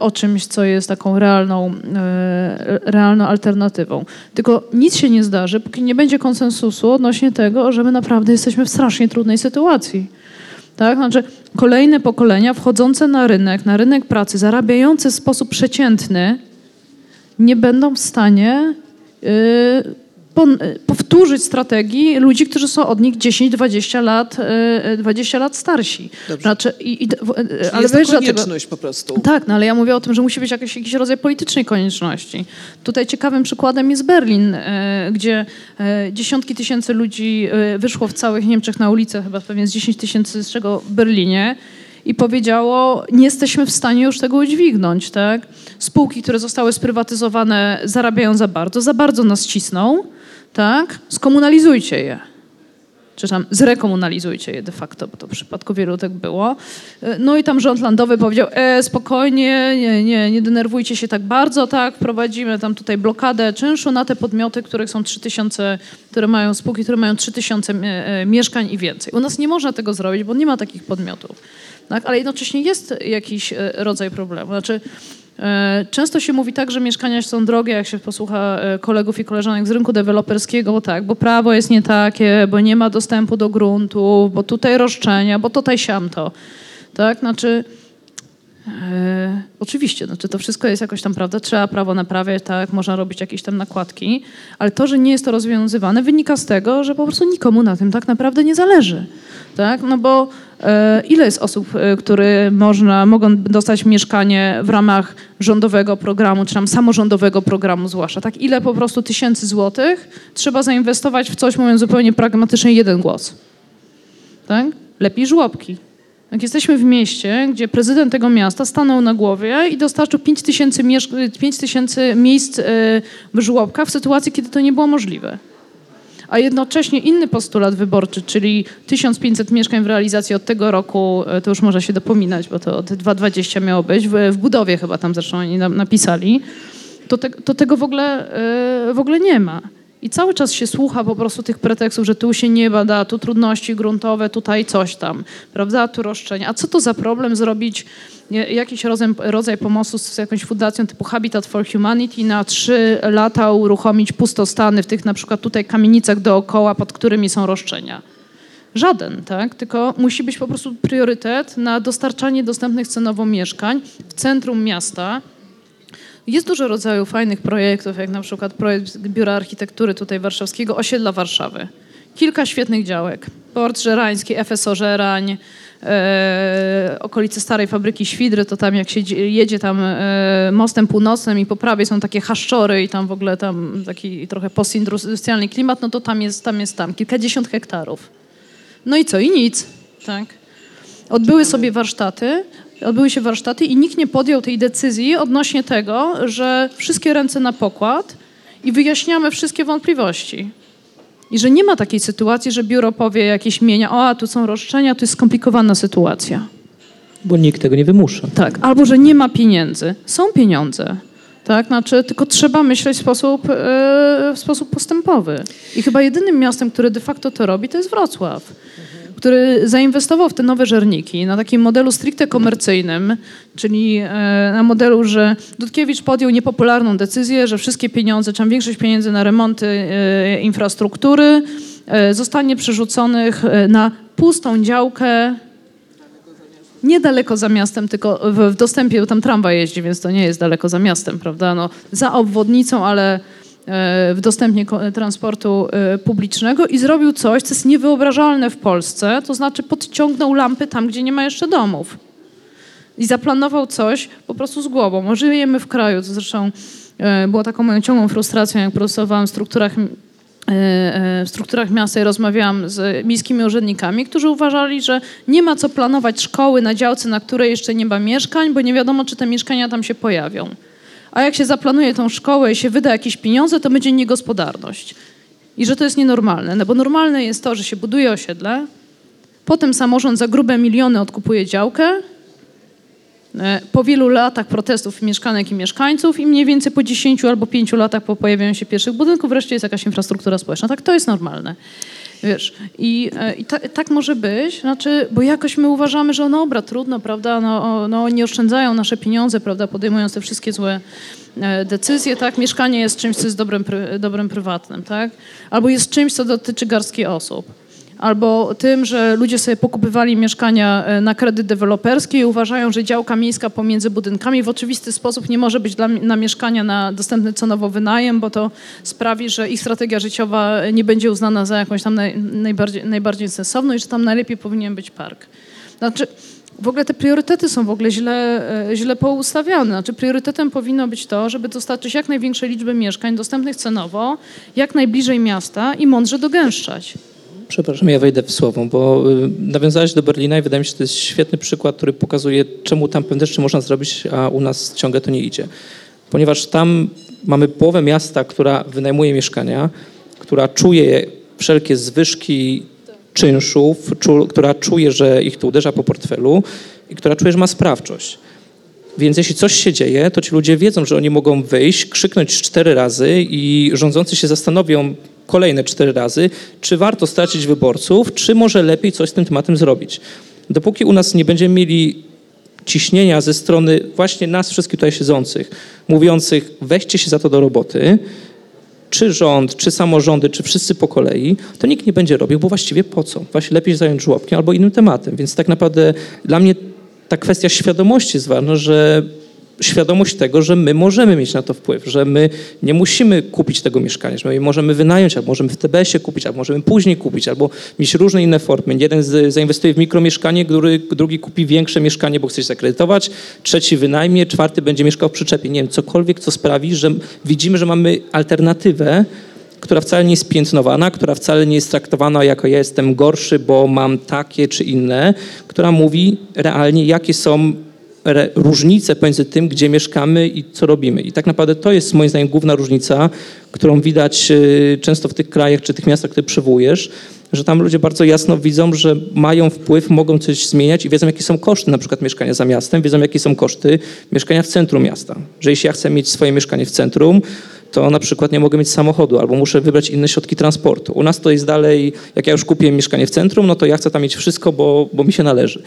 o czymś, co jest taką realną, e, realną alternatywą. Tylko nic się nie zdarzy, póki nie będzie konsensusu odnośnie tego, że my naprawdę jesteśmy w strasznie trudnej sytuacji. Tak? Znaczy, kolejne pokolenia wchodzące na rynek, na rynek pracy, zarabiające w sposób przeciętny, nie będą w stanie y, pon- y, powtórzyć strategii ludzi, którzy są od nich 10-20 lat, y, y, 20 lat starsi. Dobrze. Znaczy, i, i, Czyli ale jest to wiesz, konieczność po prostu. tak, no ale ja mówię o tym, że musi być jakiś, jakiś rodzaj politycznej konieczności. Tutaj ciekawym przykładem jest Berlin, e, gdzie e, dziesiątki tysięcy ludzi e, wyszło w całych Niemczech na ulicę, chyba pewnie z 10 tysięcy, z czego w Berlinie, i powiedziało, nie jesteśmy w stanie już tego udźwignąć. Tak? Spółki, które zostały sprywatyzowane, zarabiają za bardzo, za bardzo nas cisną, tak? skomunalizujcie je czy tam zrekomunalizujcie je de facto, bo to w przypadku wielu tak było. E, No i tam rząd landowy powiedział, e, spokojnie, nie, nie, nie denerwujcie się tak bardzo, tak, wprowadzimy tam tutaj blokadę czynszu na te podmioty, których są 3000, które mają spółki, które mają 3000 mie- e, mieszkań i więcej. U nas nie można tego zrobić, bo nie ma takich podmiotów. Tak? Ale jednocześnie jest jakiś e, rodzaj problemu. Znaczy, E, Często się mówi tak, że mieszkania są drogie, jak się posłucha e, kolegów i koleżanek z rynku deweloperskiego, bo tak, bo prawo jest nie takie, bo nie ma dostępu do gruntów, bo tutaj roszczenia, bo tutaj siamto. Tak, znaczy... E, oczywiście, znaczy to wszystko jest jakoś tam, prawda, trzeba prawo naprawiać, tak, można robić jakieś tam nakładki, ale to, że nie jest to rozwiązywane, wynika z tego, że po prostu nikomu na tym tak naprawdę nie zależy, tak, no bo e, ile jest osób, e, które można, mogą dostać mieszkanie w ramach rządowego programu, czy tam samorządowego programu zwłaszcza, tak, ile po prostu tysięcy złotych trzeba zainwestować w coś, mówiąc zupełnie pragmatycznie, jeden głos, tak, lepiej żłobki, jak jesteśmy w mieście, gdzie prezydent tego miasta stanął na głowie i dostarczył 5 tysięcy, miesz- 5 tysięcy miejsc e, w żłobkach w sytuacji, kiedy to nie było możliwe. A jednocześnie inny postulat wyborczy, czyli 1500 mieszkań w realizacji od tego roku, e, to już może się dopominać, bo to od 2020 miało być, w, w budowie chyba tam zresztą oni napisali, to, te, to tego w ogóle, e, w ogóle nie ma. I cały czas się słucha po prostu tych pretekstów, że tu się nie bada, tu trudności gruntowe, tutaj coś tam, prawda, tu roszczenia. A co to za problem zrobić jakiś rodzaj, rodzaj pomocy z jakąś fundacją typu Habitat for Humanity na trzy lata uruchomić pustostany w tych na przykład tutaj kamienicach dookoła, pod którymi są roszczenia? Żaden, tak? Tylko musi być po prostu priorytet na dostarczanie dostępnych cenowo mieszkań w centrum miasta, jest dużo rodzajów fajnych projektów, jak na przykład projekt Biura Architektury tutaj warszawskiego, osiedla Warszawy. Kilka świetnych działek. Port Żerański, FSO Żerań, e, okolice starej fabryki Świdry, to tam jak się dzie- jedzie tam e, mostem północnym i po prawej są takie haszczory i tam w ogóle tam taki trochę postindustrialny klimat, no to tam jest tam, jest tam kilkadziesiąt hektarów. No i co? I nic, tak? Odbyły sobie warsztaty, odbyły się warsztaty i nikt nie podjął tej decyzji odnośnie tego, że wszystkie ręce na pokład i wyjaśniamy wszystkie wątpliwości. I że nie ma takiej sytuacji, że biuro powie jakieś mienia, o, a tu są roszczenia, to jest skomplikowana sytuacja. Bo nikt tego nie wymusza. Tak, albo że nie ma pieniędzy. Są pieniądze. Tak, znaczy, tylko trzeba myśleć w sposób, e, w sposób postępowy. I chyba jedynym miastem, które de facto to robi, to jest Wrocław, który zainwestował w te nowe żerniki na takim modelu stricte komercyjnym, czyli e, na modelu, że Dudkiewicz podjął niepopularną decyzję, że wszystkie pieniądze, czy większość pieniędzy na remonty e, infrastruktury e, zostanie przerzuconych na pustą działkę niedaleko za miastem, tylko w, w dostępie, tam tramwaj jeździ, więc to nie jest daleko za miastem, prawda? No, za obwodnicą, ale w dostępie transportu e, publicznego i zrobił coś, co jest niewyobrażalne w Polsce, to znaczy podciągnął lampy tam, gdzie nie ma jeszcze domów. I zaplanował coś po prostu z głową. My żyjemy w kraju, to zresztą e, było taką moją ciągłą frustracją, jak pracowałam w strukturach e, w strukturach miasta i rozmawiałam z miejskimi urzędnikami, którzy uważali, że nie ma co planować szkoły na działce, na której jeszcze nie ma mieszkań, bo nie wiadomo, czy te mieszkania tam się pojawią. A jak się zaplanuje tą szkołę i się wyda jakieś pieniądze, to będzie niegospodarność. I że to jest nienormalne, no bo normalne jest to, że się buduje osiedle, potem samorząd za grube miliony odkupuje działkę, E, po wielu latach protestów mieszkanek i mieszkańców i mniej więcej po 10 albo 5 latach po pojawieniu się pierwszych budynków wreszcie jest jakaś infrastruktura społeczna. Tak, to jest normalne. Wiesz, i, e, i ta, tak może być, znaczy, bo jakoś my uważamy, że no dobra, trudno, prawda, no, no nie oszczędzają nasze pieniądze, prawda, podejmując te wszystkie złe e, decyzje, tak, mieszkanie jest czymś, co jest dobrem, dobrem prywatnym, tak, albo jest czymś, co dotyczy garstki osób albo tym, że ludzie sobie pokupywali mieszkania e, na kredyt deweloperski i uważają, że działka miejska pomiędzy budynkami w oczywisty sposób nie może być dla, na mieszkania na dostępny cenowo wynajem, bo to sprawi, że ich strategia życiowa nie będzie uznana za jakąś tam naj, najbardziej, najbardziej sensowną i że tam najlepiej powinien być park. Znaczy, w ogóle te priorytety są w ogóle źle, e, źle poustawiane. Znaczy priorytetem powinno być to, żeby dostarczyć jak największej liczby mieszkań dostępnych cenowo, jak najbliżej miasta i mądrze dogęszczać. Przepraszam, ja wejdę w słowo, bo y, nawiązałeś do Berlina i wydaje mi się, że to jest świetny przykład, który pokazuje, czemu tam pewne rzeczy można zrobić, a u nas ciągle to nie idzie. Ponieważ tam mamy połowę miasta, która wynajmuje mieszkania, która czuje wszelkie zwyżki czynszów, czu, która czuje, że ich to uderza po portfelu i która czuje, że ma sprawczość. Więc jeśli coś się dzieje, to ci ludzie wiedzą, że oni mogą wyjść, krzyknąć cztery razy i rządzący się zastanowią, kolejne cztery razy, czy warto stracić wyborców, czy może lepiej coś z tym tematem zrobić. Dopóki u nas nie będziemy mieli ciśnienia ze strony właśnie nas wszystkich tutaj siedzących, mówiących weźcie się za to do roboty, czy rząd, czy samorządy, czy wszyscy po kolei, to nikt nie będzie robił, bo właściwie po co? Właśnie lepiej zająć żłobkiem albo innym tematem. Więc tak naprawdę dla mnie ta kwestia świadomości jest ważna, że świadomość tego, że my możemy mieć na to wpływ, że my nie musimy kupić tego mieszkania, że my możemy wynająć, albo możemy w TBS-ie kupić, albo możemy później kupić, albo mieć różne inne formy. Jeden zainwestuje w mikromieszkanie, który, drugi kupi większe mieszkanie, bo chce się zakredytować, trzeci wynajmie, czwarty będzie mieszkał w przyczepie. Nie wiem, cokolwiek, co sprawi, że widzimy, że mamy alternatywę, która wcale nie jest piętnowana, która wcale nie jest traktowana jako ja jestem gorszy, bo mam takie czy inne, która mówi realnie, jakie są różnice pomiędzy tym, gdzie mieszkamy i co robimy. I tak naprawdę to jest moim zdaniem główna różnica, którą widać y, często w tych krajach czy tych miastach, które przywołujesz, że tam ludzie bardzo jasno widzą, że mają wpływ, mogą coś zmieniać i wiedzą, jakie są koszty na przykład mieszkania za miastem, wiedzą, jakie są koszty mieszkania w centrum miasta. Że jeśli ja chcę mieć swoje mieszkanie w centrum, to na przykład nie mogę mieć samochodu albo muszę wybrać inne środki transportu. U nas to jest dalej, jak ja już kupiłem mieszkanie w centrum, no to ja chcę tam mieć wszystko, bo, bo mi się należy.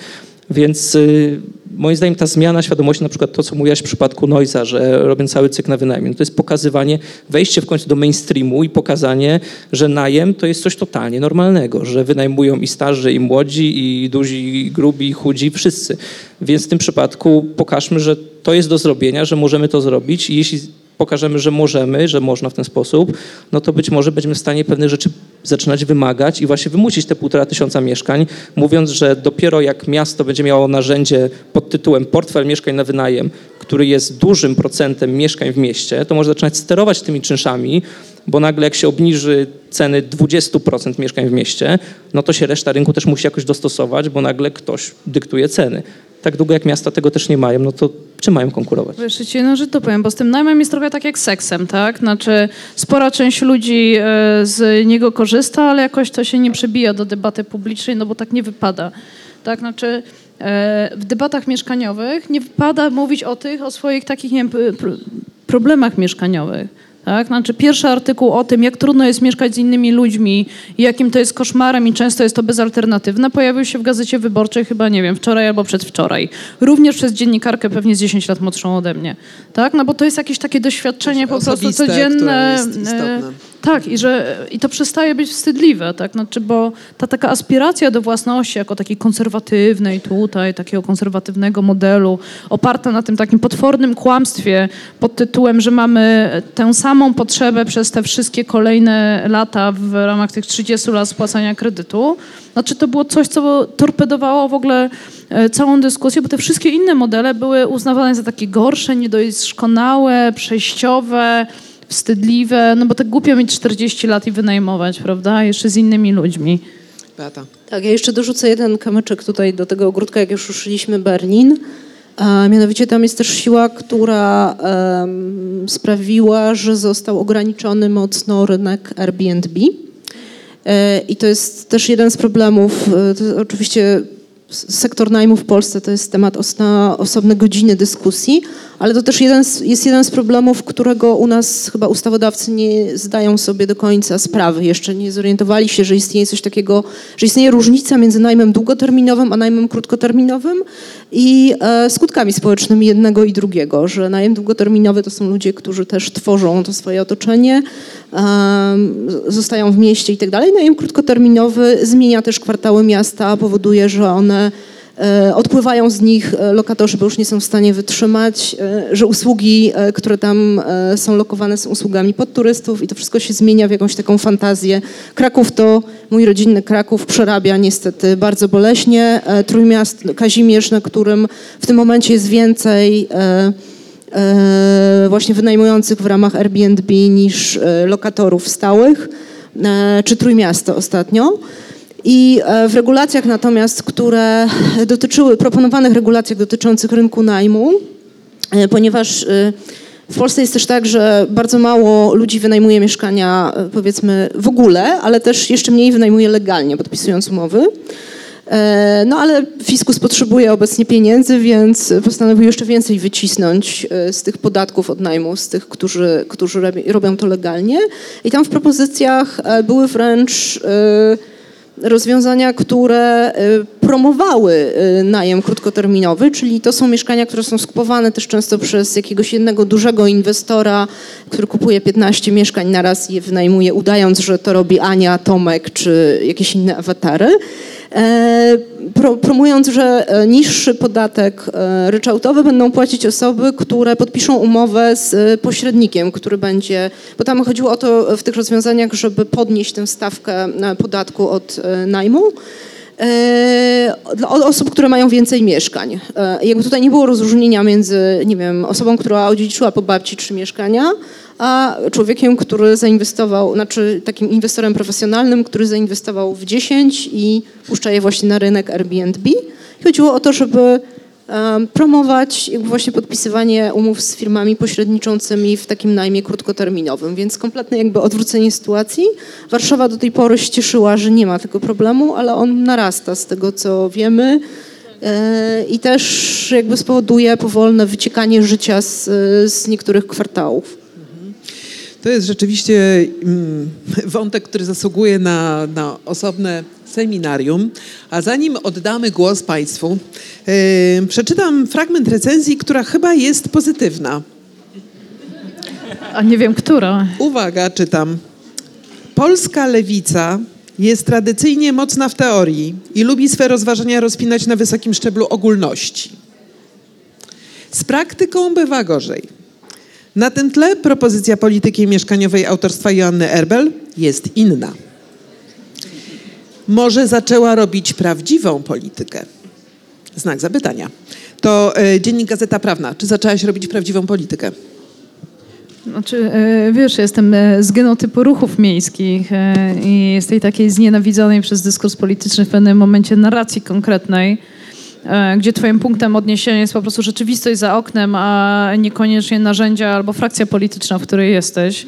Więc y, moim zdaniem ta zmiana świadomości, na przykład to, co mówiłaś w przypadku Noiza, że robią cały cykl na wynajem, no to jest pokazywanie, wejście w końcu do mainstreamu i pokazanie, że najem to jest coś totalnie normalnego, że wynajmują i starzy, i młodzi, i duzi, i grubi, i chudzi, wszyscy. Więc w tym przypadku pokażmy, że to jest do zrobienia, że możemy to zrobić i jeśli pokażemy, że możemy, że można w ten sposób, no to być może będziemy w stanie pewne rzeczy zaczynać wymagać i właśnie wymusić te półtora tysiąca mieszkań, mówiąc, że dopiero jak miasto będzie miało narzędzie pod tytułem portfel mieszkań na wynajem, który jest dużym procentem mieszkań w mieście, to może zaczynać sterować tymi czynszami, bo nagle jak się obniży ceny 20% mieszkań w mieście, no to się reszta rynku też musi jakoś dostosować, bo nagle ktoś dyktuje ceny. Tak długo jak miasta tego też nie mają, no to czym mają konkurować? Ci jedną rzecz to powiem, bo z tym najmem jest trochę tak jak seksem, tak? Znaczy spora część ludzi e, z niego korzysta, ale jakoś to się nie przebija do debaty publicznej, no bo tak nie wypada. Tak, znaczy w debatach mieszkaniowych nie wypada mówić o tych, o swoich takich nie wiem, problemach mieszkaniowych tak? Znaczy pierwszy artykuł o tym, jak trudno jest mieszkać z innymi ludźmi i jakim to jest koszmarem i często jest to bezalternatywne, pojawił się w Gazecie Wyborczej chyba, nie wiem, wczoraj albo przedwczoraj. Również przez dziennikarkę pewnie z 10 lat młodszą ode mnie. Tak? No bo to jest jakieś takie doświadczenie po prostu codzienne. Tak, i, że, i to przestaje być wstydliwe, tak? Znaczy, bo ta taka aspiracja do własności jako takiej konserwatywnej tutaj, takiego konserwatywnego modelu, oparta na tym takim potwornym kłamstwie pod tytułem, że mamy tę samą potrzebę przez te wszystkie kolejne lata w ramach tych 30 lat spłacania kredytu, znaczy to było coś, co torpedowało w ogóle e, całą dyskusję, bo te wszystkie inne modele były uznawane za takie gorsze, niedoskonałe, przejściowe, wstydliwe, no bo tak głupio mieć 40 lat i wynajmować, prawda? Jeszcze z innymi ludźmi. Beata. Tak, ja jeszcze dorzucę jeden kamyczek tutaj do tego ogródka, jak już ruszyliśmy Berlin. A mianowicie tam jest też siła, która em, sprawiła, że został ograniczony mocno rynek Airbnb. E, I to jest też jeden z problemów. e, To oczywiście sektor najmu w Polsce to jest temat na osobne godziny dyskusji, ale to też jeden z, jest jeden z problemów, którego u nas chyba ustawodawcy nie zdają sobie do końca sprawy. Jeszcze nie zorientowali się, że istnieje coś takiego, że istnieje różnica między najmem długoterminowym a najmem krótkoterminowym i e, skutkami społecznymi jednego i drugiego, że najem długoterminowy to są ludzie, którzy też tworzą to swoje otoczenie, zostają w mieście i tak dalej. Najem krótkoterminowy zmienia też kwartały miasta, powoduje, że one e, odpływają z nich e, lokatorzy, bo już nie są w stanie wytrzymać, e, że usługi, które tam są lokowane są usługami pod turystów i to wszystko się zmienia w jakąś taką fantazję. Kraków to, mój rodzinny Kraków przerabia niestety bardzo boleśnie. Trójmiast, Kazimierz, na którym w tym momencie jest więcej właśnie wynajmujących w ramach Airbnb niż e, lokatorów stałych, e, czy Trójmiasto ostatnio. I e, w regulacjach natomiast, które dotyczyły, proponowanych regulacjach dotyczących rynku najmu, e, ponieważ e, w Polsce jest też tak, że bardzo mało ludzi wynajmuje mieszkania, e, powiedzmy, w ogóle, ale też jeszcze mniej wynajmuje legalnie, podpisując umowy. E, No ale fiskus potrzebuje obecnie pieniędzy, więc postanowił jeszcze więcej wycisnąć e, z tych podatków od najmu, z tych, którzy, którzy robi- robią to legalnie. I tam w propozycjach e, były wręcz rozwiązania, które promowały najem krótkoterminowy, czyli to są mieszkania, które są skupowane też często przez jakiegoś jednego dużego inwestora, który kupuje 15 mieszkań na raz i je wynajmuje, udając, że to robi Ania, Tomek czy jakieś inne awatary. E, Pro, promując, że e, niższy podatek e, ryczałtowy będą płacić osoby, które podpiszą umowę z pośrednikiem, który będzie, bo tam chodziło o to w tych rozwiązaniach, żeby podnieść tę stawkę podatku od najmu. Dla osób, które mają więcej mieszkań. Jakby tutaj nie było rozróżnienia między, nie wiem, osobą, która odziedziczyła po babci trzy mieszkania, a człowiekiem, który zainwestował, znaczy takim inwestorem profesjonalnym, który zainwestował w 10 i puszcza je właśnie na rynek Airbnb. Chodziło o to, żeby em, promować właśnie podpisywanie umów z firmami pośredniczącymi w takim najmie krótkoterminowym, więc kompletne jakby odwrócenie sytuacji. Warszawa do tej pory się cieszyła, że nie ma tego problemu, ale on narasta z tego, co wiemy e, i też jakby spowoduje powolne wyciekanie życia z, z niektórych kwartałów. To jest rzeczywiście mm, wątek, który zasługuje na, na osobne seminarium. A zanim oddamy głos Państwu, yy, przeczytam fragment recenzji, która chyba jest pozytywna. A nie wiem, która. Uwaga, czytam. Polska lewica jest tradycyjnie mocna w teorii i lubi swe rozważania rozpinać na wysokim szczeblu ogólności. Z praktyką bywa gorzej. Na tym tle propozycja polityki mieszkaniowej autorstwa Joanny Erbel jest inna. Może zaczęła robić prawdziwą politykę? Znak zapytania. To e, dziennik Gazeta Prawna. Czy zaczęłaś robić prawdziwą politykę? Znaczy, e, wiesz, jestem e, z genotypu ruchów miejskich i z tej takiej znienawidzonej przez dyskurs polityczny w pewnym momencie narracji konkretnej, gdzie twoim punktem odniesienia jest po prostu rzeczywistość za oknem, a niekoniecznie narzędzia albo frakcja polityczna, w której jesteś.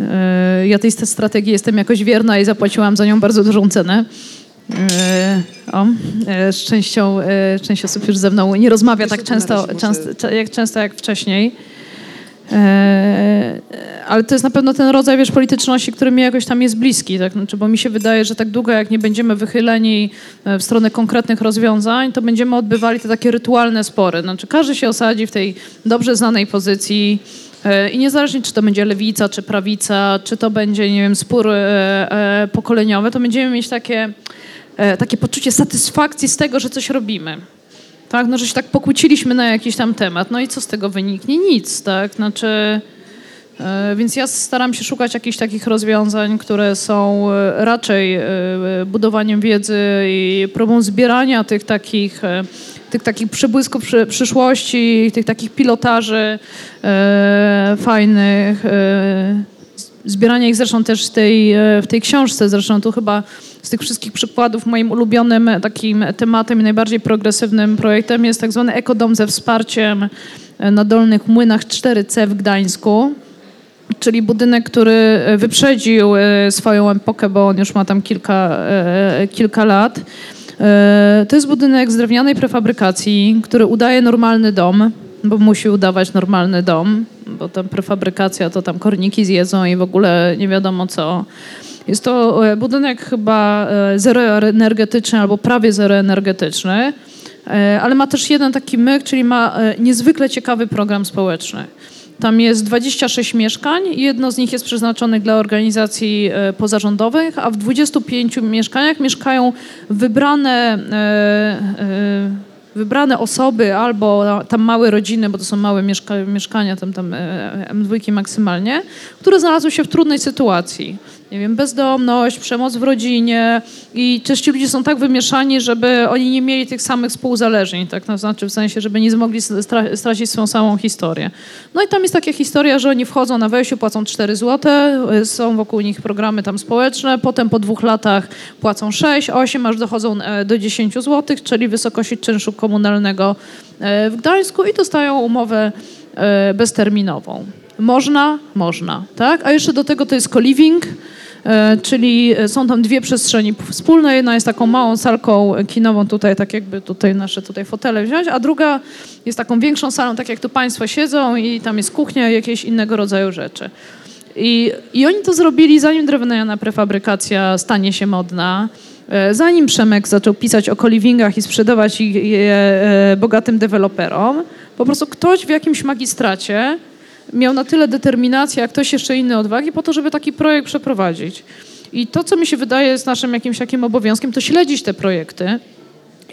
E, Ja tej strategii jestem jakoś wierna i zapłaciłam za nią bardzo dużą cenę. E, O, e, z częścią, e, część osób już ze mną nie rozmawia tak często, często, jak, często jak wcześniej. E, ale to jest na pewno ten rodzaj wiesz, polityczności, który mi jakoś tam jest bliski, tak? znaczy, bo mi się wydaje, że tak długo jak nie będziemy wychyleni e, w stronę konkretnych rozwiązań, to będziemy odbywali te takie rytualne spory. Znaczy, każdy się osadzi w tej dobrze znanej pozycji e, i niezależnie czy to będzie lewica, czy prawica, czy to będzie, nie wiem, spór pokoleniowy, to będziemy mieć takie, takie poczucie satysfakcji z tego, że coś robimy. Tak, no że się tak pokłóciliśmy na jakiś tam temat. No i co z tego wyniknie? Nic, tak? Znaczy, e, więc ja staram się szukać jakichś takich rozwiązań, które są e, raczej e, budowaniem wiedzy i próbą zbierania tych takich tych takich przebłysków przy, przyszłości, tych takich pilotaży fajnych. E, zbieranie ich zresztą też w tej, e, w tej książce, zresztą tu chyba z tych wszystkich przykładów moim ulubionym takim tematem i najbardziej progresywnym projektem jest tak zwany ekodom ze wsparciem e, na Dolnych Młynach 4C w Gdańsku. Czyli budynek, który e, wyprzedził e, swoją epokę, bo on już ma tam kilka, e, kilka lat. To jest budynek z drewnianej prefabrykacji, który udaje normalny dom, bo musi udawać normalny dom, bo tam prefabrykacja to tam korniki zjedzą i w ogóle nie wiadomo co. Jest to budynek chyba zeroenergetyczny albo prawie zeroenergetyczny, ale ma też jeden taki myk, czyli ma niezwykle ciekawy program społeczny. Tam jest 26 mieszkań, jedno z nich jest przeznaczone dla organizacji e, pozarządowych, a w 25 mieszkaniach mieszkają wybrane, e, e, wybrane osoby albo tam małe rodziny, bo to są małe mieszka mieszkania, tam, tam M2 maksymalnie, które znalazły się w trudnej sytuacji nie wiem, bezdomność, przemoc w rodzinie i też ci ludzie są tak wymieszani, żeby oni nie mieli tych samych współzależnień, tak, to znaczy w sensie, żeby nie mogli stra stracić swoją samą historię. No i tam jest taka historia, że oni wchodzą na wejściu, płacą 4 zł, są wokół nich programy tam społeczne, potem po dwóch latach płacą 6, 8, aż dochodzą e, do 10 zł, czyli wysokości czynszu komunalnego e, w Gdańsku i dostają umowę e, bezterminową. Można? Można, tak? A jeszcze do tego to jest co-living, czyli są tam dwie przestrzenie wspólne. Jedna jest taką małą salką kinową, tutaj tak jakby tutaj nasze tutaj fotele wziąć, a druga jest taką większą salą, tak jak tu Państwo siedzą i tam jest kuchnia i jakieś innego rodzaju rzeczy. I, I oni to zrobili zanim drewniana prefabrykacja stanie się modna, e, zanim Przemek zaczął pisać o kolivingach i sprzedawać je e, bogatym deweloperom, po prostu ktoś w jakimś magistracie miał na tyle determinacji, a ktoś jeszcze inny odwagi po to, żeby taki projekt przeprowadzić. I to, co mi się wydaje jest naszym jakimś takim obowiązkiem, to śledzić te projekty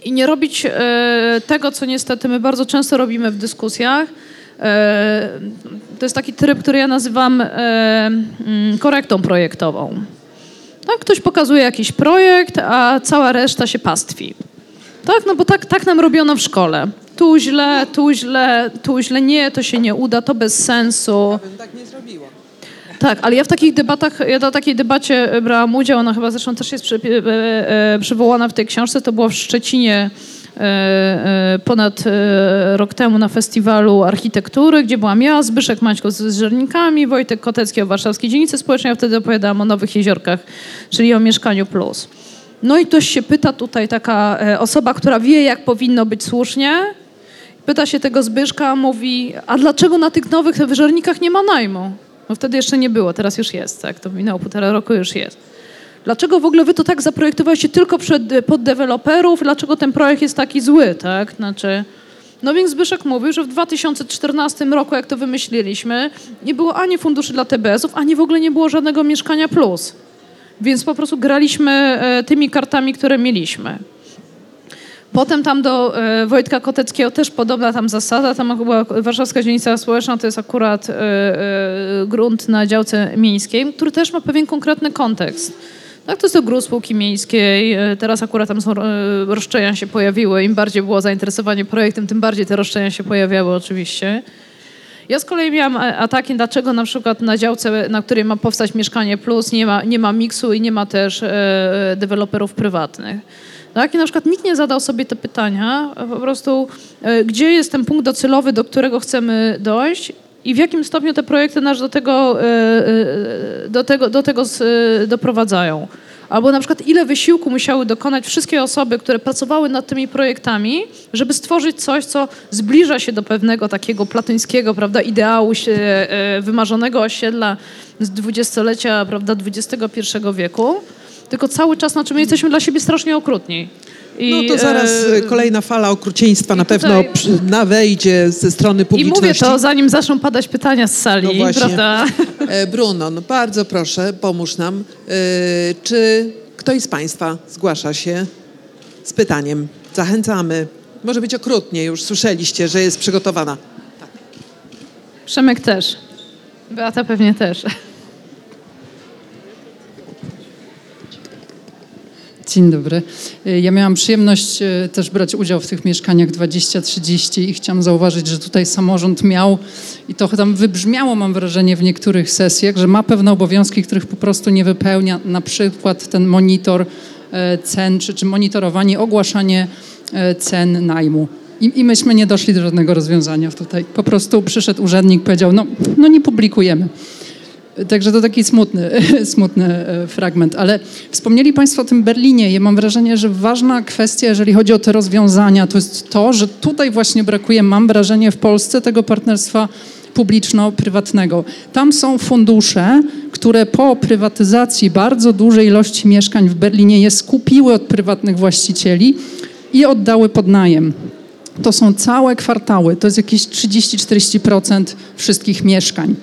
i nie robić e, tego, co niestety my bardzo często robimy w dyskusjach. E, to jest taki tryb, który ja nazywam e, mm, korektą projektową. Tak, ktoś pokazuje jakiś projekt, a cała reszta się pastwi. Tak, no bo tak, tak nam robiono w szkole tu źle, tu źle, tu źle, nie, to się nie uda, to bez sensu. Ja bym tak nie zrobiła. Tak, ale ja w takich debatach, ja na takiej debacie brałam udział, ona chyba zresztą też jest przy, e, e, przywołana w tej książce, to było w Szczecinie e, ponad rok temu na festiwalu architektury, gdzie byłam ja, Zbyszek Maćko z Żernikami, Wojtek Kotecki o Warszawskiej Dzielnicy Społecznej, ja wtedy opowiadałam o Nowych Jeziorkach, czyli o Mieszkaniu Plus. No i ktoś się pyta tutaj, taka osoba, która wie, jak powinno być słusznie, Pyta się tego Zbyszka, mówi, a dlaczego na tych nowych wyżernikach nie ma najmu? No wtedy jeszcze nie było, teraz już jest, tak? To minęło półtora roku, już jest. Dlaczego w ogóle wy to tak zaprojektowaliście tylko przed, pod deweloperów? Dlaczego ten projekt jest taki zły, tak? Znaczy, no więc Zbyszek mówił, że w 2014 roku, jak to wymyśliliśmy, nie było ani funduszy dla TBS-ów, ani w ogóle nie było żadnego mieszkania plus. Więc po prostu graliśmy e, tymi kartami, które mieliśmy. Potem tam do e, Wojtka Koteckiego też podobna tam zasada, tam była Warszawska Dzielnica Społeczna, to jest akurat e, grunt na działce miejskiej, który też ma pewien konkretny kontekst. Tak, to jest to spółki miejskiej. Teraz akurat tam są, roszczenia się pojawiły. Im bardziej było zainteresowanie projektem, tym bardziej te roszczenia się pojawiały oczywiście. Ja z kolei miałam ataki, dlaczego na przykład na działce, na której ma powstać Mieszkanie Plus, nie ma, nie ma miksu i nie ma też e, deweloperów prywatnych. Tak? I na przykład nikt nie zadał sobie te pytania, po prostu e, gdzie jest ten punkt docelowy, do którego chcemy dojść i w jakim stopniu te projekty nas do tego, e, e, do tego, do tego doprowadzają. Albo na przykład ile wysiłku musiały dokonać wszystkie osoby, które pracowały nad tymi projektami, żeby stworzyć coś, co zbliża się do pewnego takiego platońskiego, prawda, ideału wymarzonego osiedla z dwudziestolecia, prawda, XXI wieku tylko cały czas, znaczy my jesteśmy dla siebie strasznie okrutni. I, no to zaraz e, kolejna fala okrucieństwa na pewno na wejdzie ze strony publiczności. I mówię to, zanim zaczną padać pytania z sali, no właśnie. prawda? E, Bruno, no bardzo proszę, pomóż nam. E, czy ktoś z Państwa zgłasza się z pytaniem? Zachęcamy. Może być okrutnie, już słyszeliście, że jest przygotowana. Tak. Przemek też. Beata pewnie też. Dzień dobry. Y, Ja miałam przyjemność y, też brać udział w tych mieszkaniach 20-30 i chciałam zauważyć, że tutaj samorząd miał i to tam wybrzmiało, mam wrażenie, w niektórych sesjach, że ma pewne obowiązki, których po prostu nie wypełnia, na przykład ten monitor e, cen, czy, czy monitorowanie, ogłaszanie e, cen najmu. I, I myśmy nie doszli do żadnego rozwiązania tutaj. Po prostu przyszedł urzędnik, powiedział, no, no nie publikujemy. Także to taki smutny, smutny e, fragment. Ale wspomnieli Państwo o tym Berlinie. Ja mam wrażenie, że ważna kwestia, jeżeli chodzi o te rozwiązania, to jest to, że tutaj właśnie brakuje, mam wrażenie, w Polsce tego partnerstwa publiczno-prywatnego. Tam są fundusze, które po prywatyzacji bardzo dużej ilości mieszkań w Berlinie je skupiły od prywatnych właścicieli i oddały pod najem. To są całe kwartały, to jest jakieś 30-40% wszystkich mieszkań.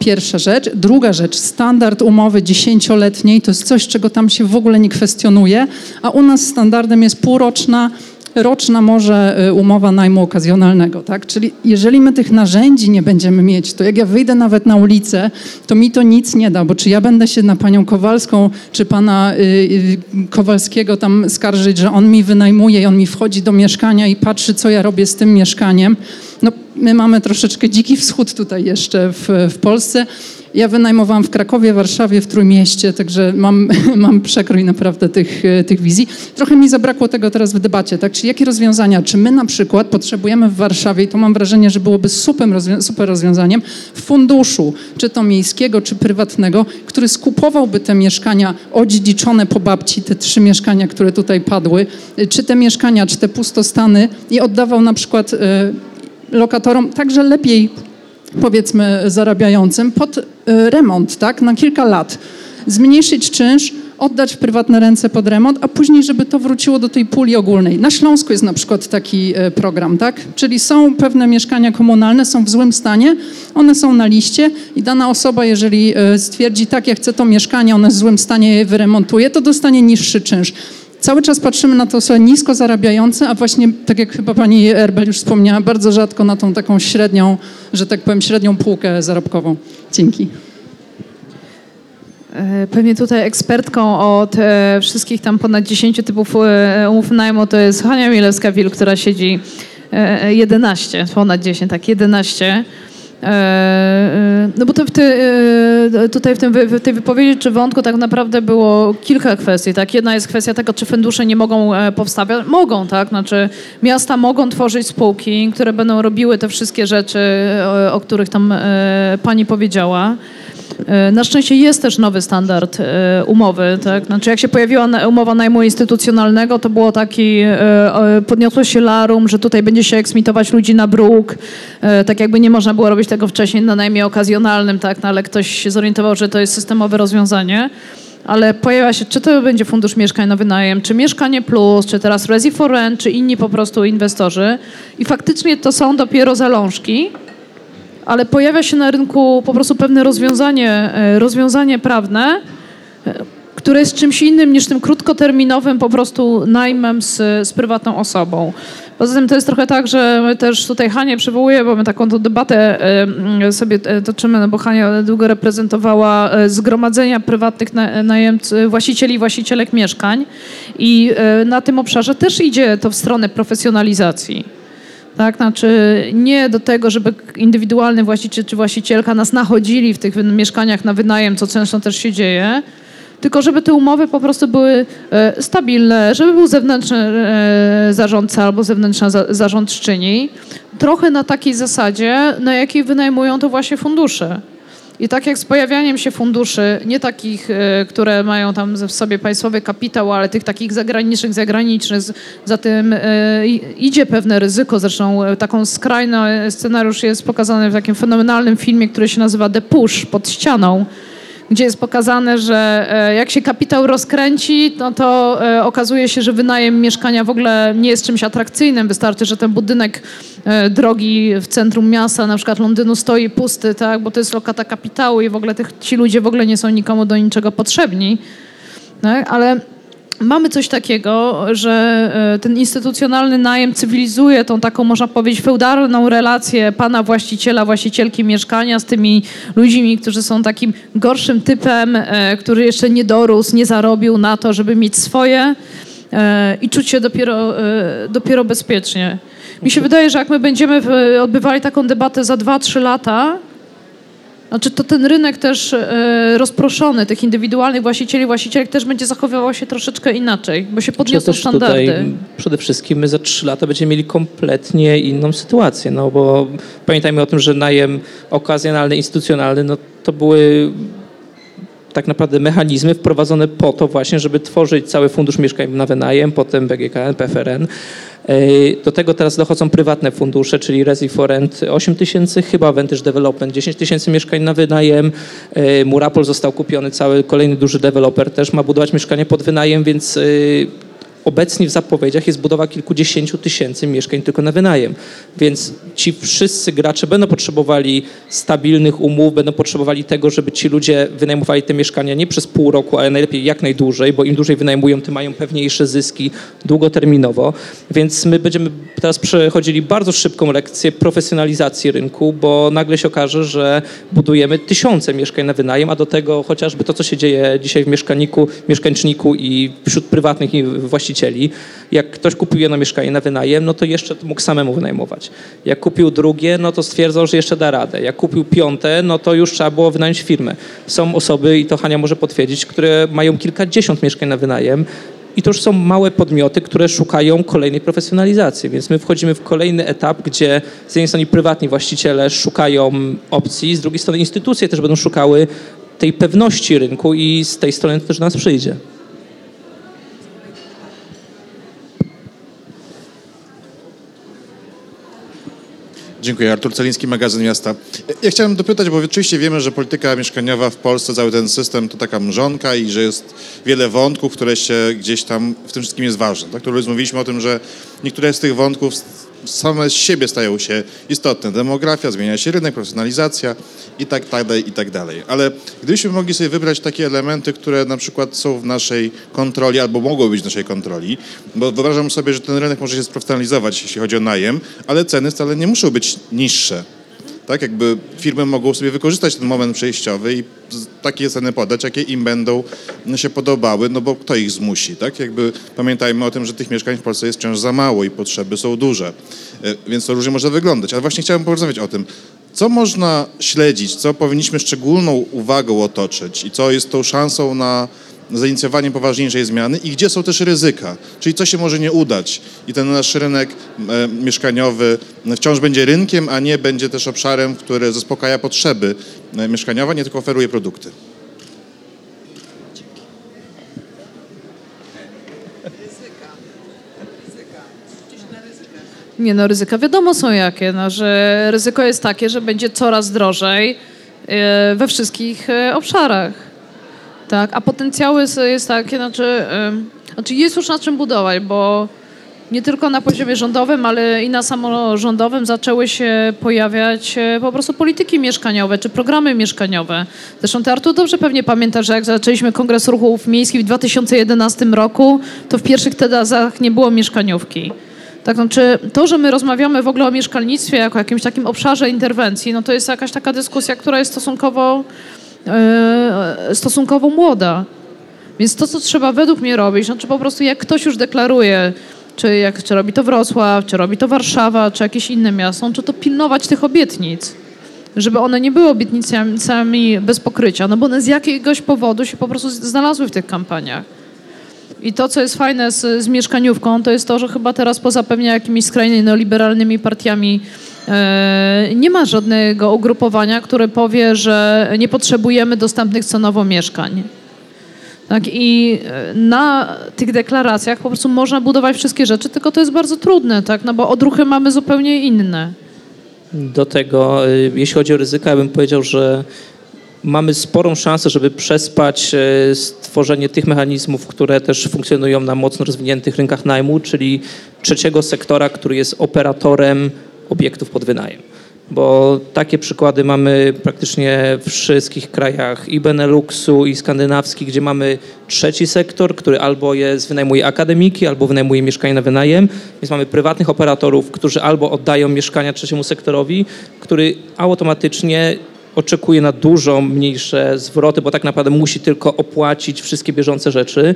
Pierwsza rzecz. Druga rzecz, standard umowy dziesięcioletniej to jest coś, czego tam się w ogóle nie kwestionuje, a u nas standardem jest półroczna, roczna może y, umowa najmu okazjonalnego. Tak? Czyli jeżeli my tych narzędzi nie będziemy mieć, to jak ja wyjdę nawet na ulicę, to mi to nic nie da, bo czy ja będę się na panią Kowalską, czy pana y, y, Kowalskiego tam skarżyć, że on mi wynajmuje i on mi wchodzi do mieszkania i patrzy, co ja robię z tym mieszkaniem. No, my mamy troszeczkę dziki wschód tutaj jeszcze w, w Polsce. Ja wynajmowałam w Krakowie, Warszawie, w Trójmieście, także mam, mam przekrój naprawdę tych, tych wizji. Trochę mi zabrakło tego teraz w debacie, tak? Czy jakie rozwiązania? Czy my na przykład potrzebujemy w Warszawie, i to mam wrażenie, że byłoby super, rozwią- super rozwiązaniem, funduszu, czy to miejskiego, czy prywatnego, który skupowałby te mieszkania odziedziczone po babci, te trzy mieszkania, które tutaj padły, czy te mieszkania, czy te pustostany i oddawał na przykład e, lokatorom także lepiej powiedzmy zarabiającym pod y, remont, tak, na kilka lat. Zmniejszyć czynsz, oddać w prywatne ręce pod remont, a później, żeby to wróciło do tej puli ogólnej. Na Śląsku jest na przykład taki y, program, tak? Czyli są pewne mieszkania komunalne, są w złym stanie, one są na liście i dana osoba, jeżeli y, stwierdzi, tak, ja chcę to mieszkanie, jest w złym stanie, je wyremontuje, to dostanie niższy czynsz. Cały czas patrzymy na te osoby nisko zarabiające, a właśnie, tak jak chyba pani Erbel już wspomniała, bardzo rzadko na tą taką średnią, że tak powiem, średnią półkę zarobkową. Dzięki. E, Pewnie tutaj ekspertką od e, wszystkich tam ponad 10 typów e, umów najmu to jest Hania Milewska-Wil, która siedzi e, 11, ponad 10, tak, 11. E, e, No bo to w ty, e, tutaj w, tym, w tej wypowiedzi czy wątku tak naprawdę było kilka kwestii. Tak? Jedna jest kwestia tego, czy fundusze nie mogą e, powstawać. Mogą, tak? Znaczy miasta mogą tworzyć spółki, które będą robiły te wszystkie rzeczy, o, których tam pani powiedziała. E, Na szczęście jest też nowy standard e, umowy. Tak? Znaczy jak się pojawiła umowa najmu instytucjonalnego, to było taki, e, podniosło się larum, że tutaj będzie się eksmitować ludzi na bruk. Tak jakby nie można było robić tego wcześniej na najmie okazjonalnym, tak? no, ale ktoś się zorientował, że to jest systemowe rozwiązanie. Ale pojawia się, czy to będzie fundusz mieszkań na wynajem, czy Mieszkanie Plus, czy teraz Resi for Rent, czy inni po prostu inwestorzy. I faktycznie to są dopiero zalążki, ale pojawia się na rynku po prostu pewne rozwiązanie, e, rozwiązanie prawne, e, które jest czymś innym niż tym krótkoterminowym po prostu najmem z, z prywatną osobą. Poza tym to jest trochę tak, że my też tutaj Hanię przywołuję, bo my taką debatę e, mm, sobie toczymy, no bo Hania długo reprezentowała zgromadzenia prywatnych na- najemcy, właścicieli i właścicielek mieszkań i na tym obszarze też idzie to w stronę profesjonalizacji. Tak, znaczy nie do tego, żeby indywidualny właściciel czy właścicielka nas nachodzili w tych mieszkaniach na wynajem, co często też się dzieje, tylko żeby te umowy po prostu były e, stabilne, żeby był zewnętrzny e, zarządca albo zewnętrzna za, zarządczyni, trochę na takiej zasadzie, na jakiej wynajmują to właśnie fundusze. I tak jak z pojawianiem się funduszy, nie takich, e, które mają tam w sobie państwowy kapitał, ale tych takich zagranicznych, zagranicznych, za tym e, idzie pewne ryzyko. Zresztą e, taką skrajny scenariusz jest pokazany w takim fenomenalnym filmie, który się nazywa The Push, pod ścianą, gdzie jest pokazane, że e, jak się kapitał rozkręci, no to e, okazuje się, że wynajem mieszkania w ogóle nie jest czymś atrakcyjnym. Wystarczy, że ten budynek e, drogi w centrum miasta, na przykład Londynu, stoi pusty, tak, bo to jest lokata kapitału i w ogóle tych, ci ludzie w ogóle nie są nikomu do niczego potrzebni. Tak? Ale mamy coś takiego, że e, ten instytucjonalny najem cywilizuje tą taką, można powiedzieć, feudalną relację pana właściciela, właścicielki mieszkania z tymi ludźmi, którzy są takim gorszym typem, e, który jeszcze nie dorósł, nie zarobił na to, żeby mieć swoje e, i czuć się dopiero, dopiero bezpiecznie. Mi się wydaje, że jak my będziemy odbywali taką debatę za 2-3 lata, znaczy to ten rynek też e, rozproszony, tych indywidualnych właścicieli, właścicielek też będzie zachowywał się troszeczkę inaczej, bo się Czy podniosą też standardy. tutaj przede wszystkim my za trzy lata będziemy mieli kompletnie inną sytuację, no bo pamiętajmy o tym, że najem okazjonalny, instytucjonalny, no to były tak naprawdę mechanizmy wprowadzone po to właśnie, żeby tworzyć cały fundusz mieszkań na wynajem, potem BGKN, PFRN. Yy, Do tego teraz dochodzą prywatne fundusze, czyli Resi for Rent 8 tysięcy, chyba Vantage Development 10 tysięcy mieszkań na wynajem. Yy, Murapol został kupiony, cały kolejny duży deweloper też ma budować mieszkania pod wynajem, więc yy, Obecnie w zapowiedziach jest budowa kilkudziesięciu tysięcy mieszkań tylko na wynajem, więc ci wszyscy gracze będą potrzebowali stabilnych umów, będą potrzebowali tego, żeby ci ludzie wynajmowali te mieszkania nie przez pół roku, ale najlepiej jak najdłużej, bo im dłużej wynajmują, tym mają pewniejsze zyski długoterminowo. Więc my będziemy teraz przechodzili bardzo szybką lekcję profesjonalizacji rynku, bo nagle się okaże, że budujemy tysiące mieszkań na wynajem, a do tego chociażby to, co się dzieje dzisiaj w mieszkaniku, mieszkańczniku i wśród prywatnych i właścicieli. Jak ktoś kupił jedno mieszkanie na wynajem, no to jeszcze mógł samemu wynajmować. Jak kupił drugie, no to stwierdzał, że jeszcze da radę. Jak kupił piąte, no to już trzeba było wynająć firmę. Są osoby, i to Hania może potwierdzić, które mają kilkadziesiąt mieszkań na wynajem, i to już są małe podmioty, które szukają kolejnej profesjonalizacji, więc my wchodzimy w kolejny etap, gdzie z jednej strony prywatni właściciele szukają opcji, z drugiej strony instytucje też będą szukały tej pewności rynku i z tej strony to też do nas przyjdzie. Dziękuję. Artur Celiński, magazyn Miasta. Ja chciałem dopytać, bo oczywiście wiemy, że polityka mieszkaniowa w Polsce, cały ten system to taka mrzonka i że jest wiele wątków, które się gdzieś tam w tym wszystkim jest ważne. Tak? Tu rozmawialiśmy o tym, że niektóre z tych wątków same z siebie stają się istotne. Demografia, zmienia się rynek, profesjonalizacja i tak dalej, i tak dalej. Ale gdybyśmy mogli sobie wybrać takie elementy, które na przykład są w naszej kontroli albo mogą być w naszej kontroli, bo wyobrażam sobie, że ten rynek może się sprofesjonalizować, jeśli chodzi o najem, ale ceny wcale nie muszą być niższe. Tak, jakby firmy mogą sobie wykorzystać ten moment przejściowy i takie ceny podać, jakie im będą się podobały, no bo kto ich zmusi, tak? Jakby pamiętajmy o tym, że tych mieszkań w Polsce jest wciąż za mało i potrzeby są duże, E, więc to różnie może wyglądać. Ale właśnie chciałem porozmawiać o tym, co można śledzić, co powinniśmy szczególną uwagą otoczyć i co jest tą szansą na zainicjowanie poważniejszej zmiany i gdzie są też ryzyka, czyli co się może nie udać i ten nasz rynek e, mieszkaniowy wciąż będzie rynkiem, a nie będzie też obszarem, który zaspokaja potrzeby e, mieszkaniowe, nie tylko oferuje produkty. Nie no, ryzyka wiadomo są jakie, no, że ryzyko jest takie, że będzie coraz drożej e, we wszystkich obszarach. Tak, a potencjały jest takie, znaczy, znaczy jest już na czym budować, bo nie tylko na poziomie rządowym, ale i na samorządowym zaczęły się pojawiać e, po prostu polityki mieszkaniowe czy programy mieszkaniowe. Zresztą ty Artur dobrze pewnie pamiętasz, że jak zaczęliśmy Kongres Ruchów Miejskich w 2011 roku, to w pierwszych tezach nie było mieszkaniówki. Tak, znaczy to, że my rozmawiamy w ogóle o mieszkalnictwie jako jakimś takim obszarze interwencji, no to jest jakaś taka dyskusja, która jest stosunkowo, stosunkowo młoda. Więc to, co trzeba według mnie robić, znaczy po prostu jak ktoś już deklaruje, czy, jak, czy robi to Wrocław, czy robi to Warszawa, czy jakieś inne miasto, czy to pilnować tych obietnic, żeby one nie były obietnicami bez pokrycia, no bo one z jakiegoś powodu się po prostu znalazły w tych kampaniach. I to, co jest fajne z, z mieszkaniówką, to jest to, że chyba teraz poza pewnie jakimiś skrajnie neoliberalnymi partiami e, nie ma żadnego ugrupowania, które powie, że nie potrzebujemy dostępnych cenowo mieszkań. Tak, I e, na tych deklaracjach po prostu można budować wszystkie rzeczy, tylko to jest bardzo trudne, tak? no bo odruchy mamy zupełnie inne. Do tego, y, jeśli chodzi o ryzyka, ja bym powiedział, że mamy sporą szansę, żeby przespać y, stworzenie tych mechanizmów, które też funkcjonują na mocno rozwiniętych rynkach najmu, czyli trzeciego sektora, który jest operatorem obiektów pod wynajem. bo takie przykłady mamy praktycznie w wszystkich krajach i Beneluxu, i skandynawskich, gdzie mamy trzeci sektor, który albo jest, wynajmuje akademiki, albo wynajmuje mieszkania na wynajem, więc mamy prywatnych operatorów, którzy albo oddają mieszkania trzeciemu sektorowi, który automatycznie oczekuje na dużo mniejsze zwroty, bo tak naprawdę musi tylko opłacić wszystkie bieżące rzeczy.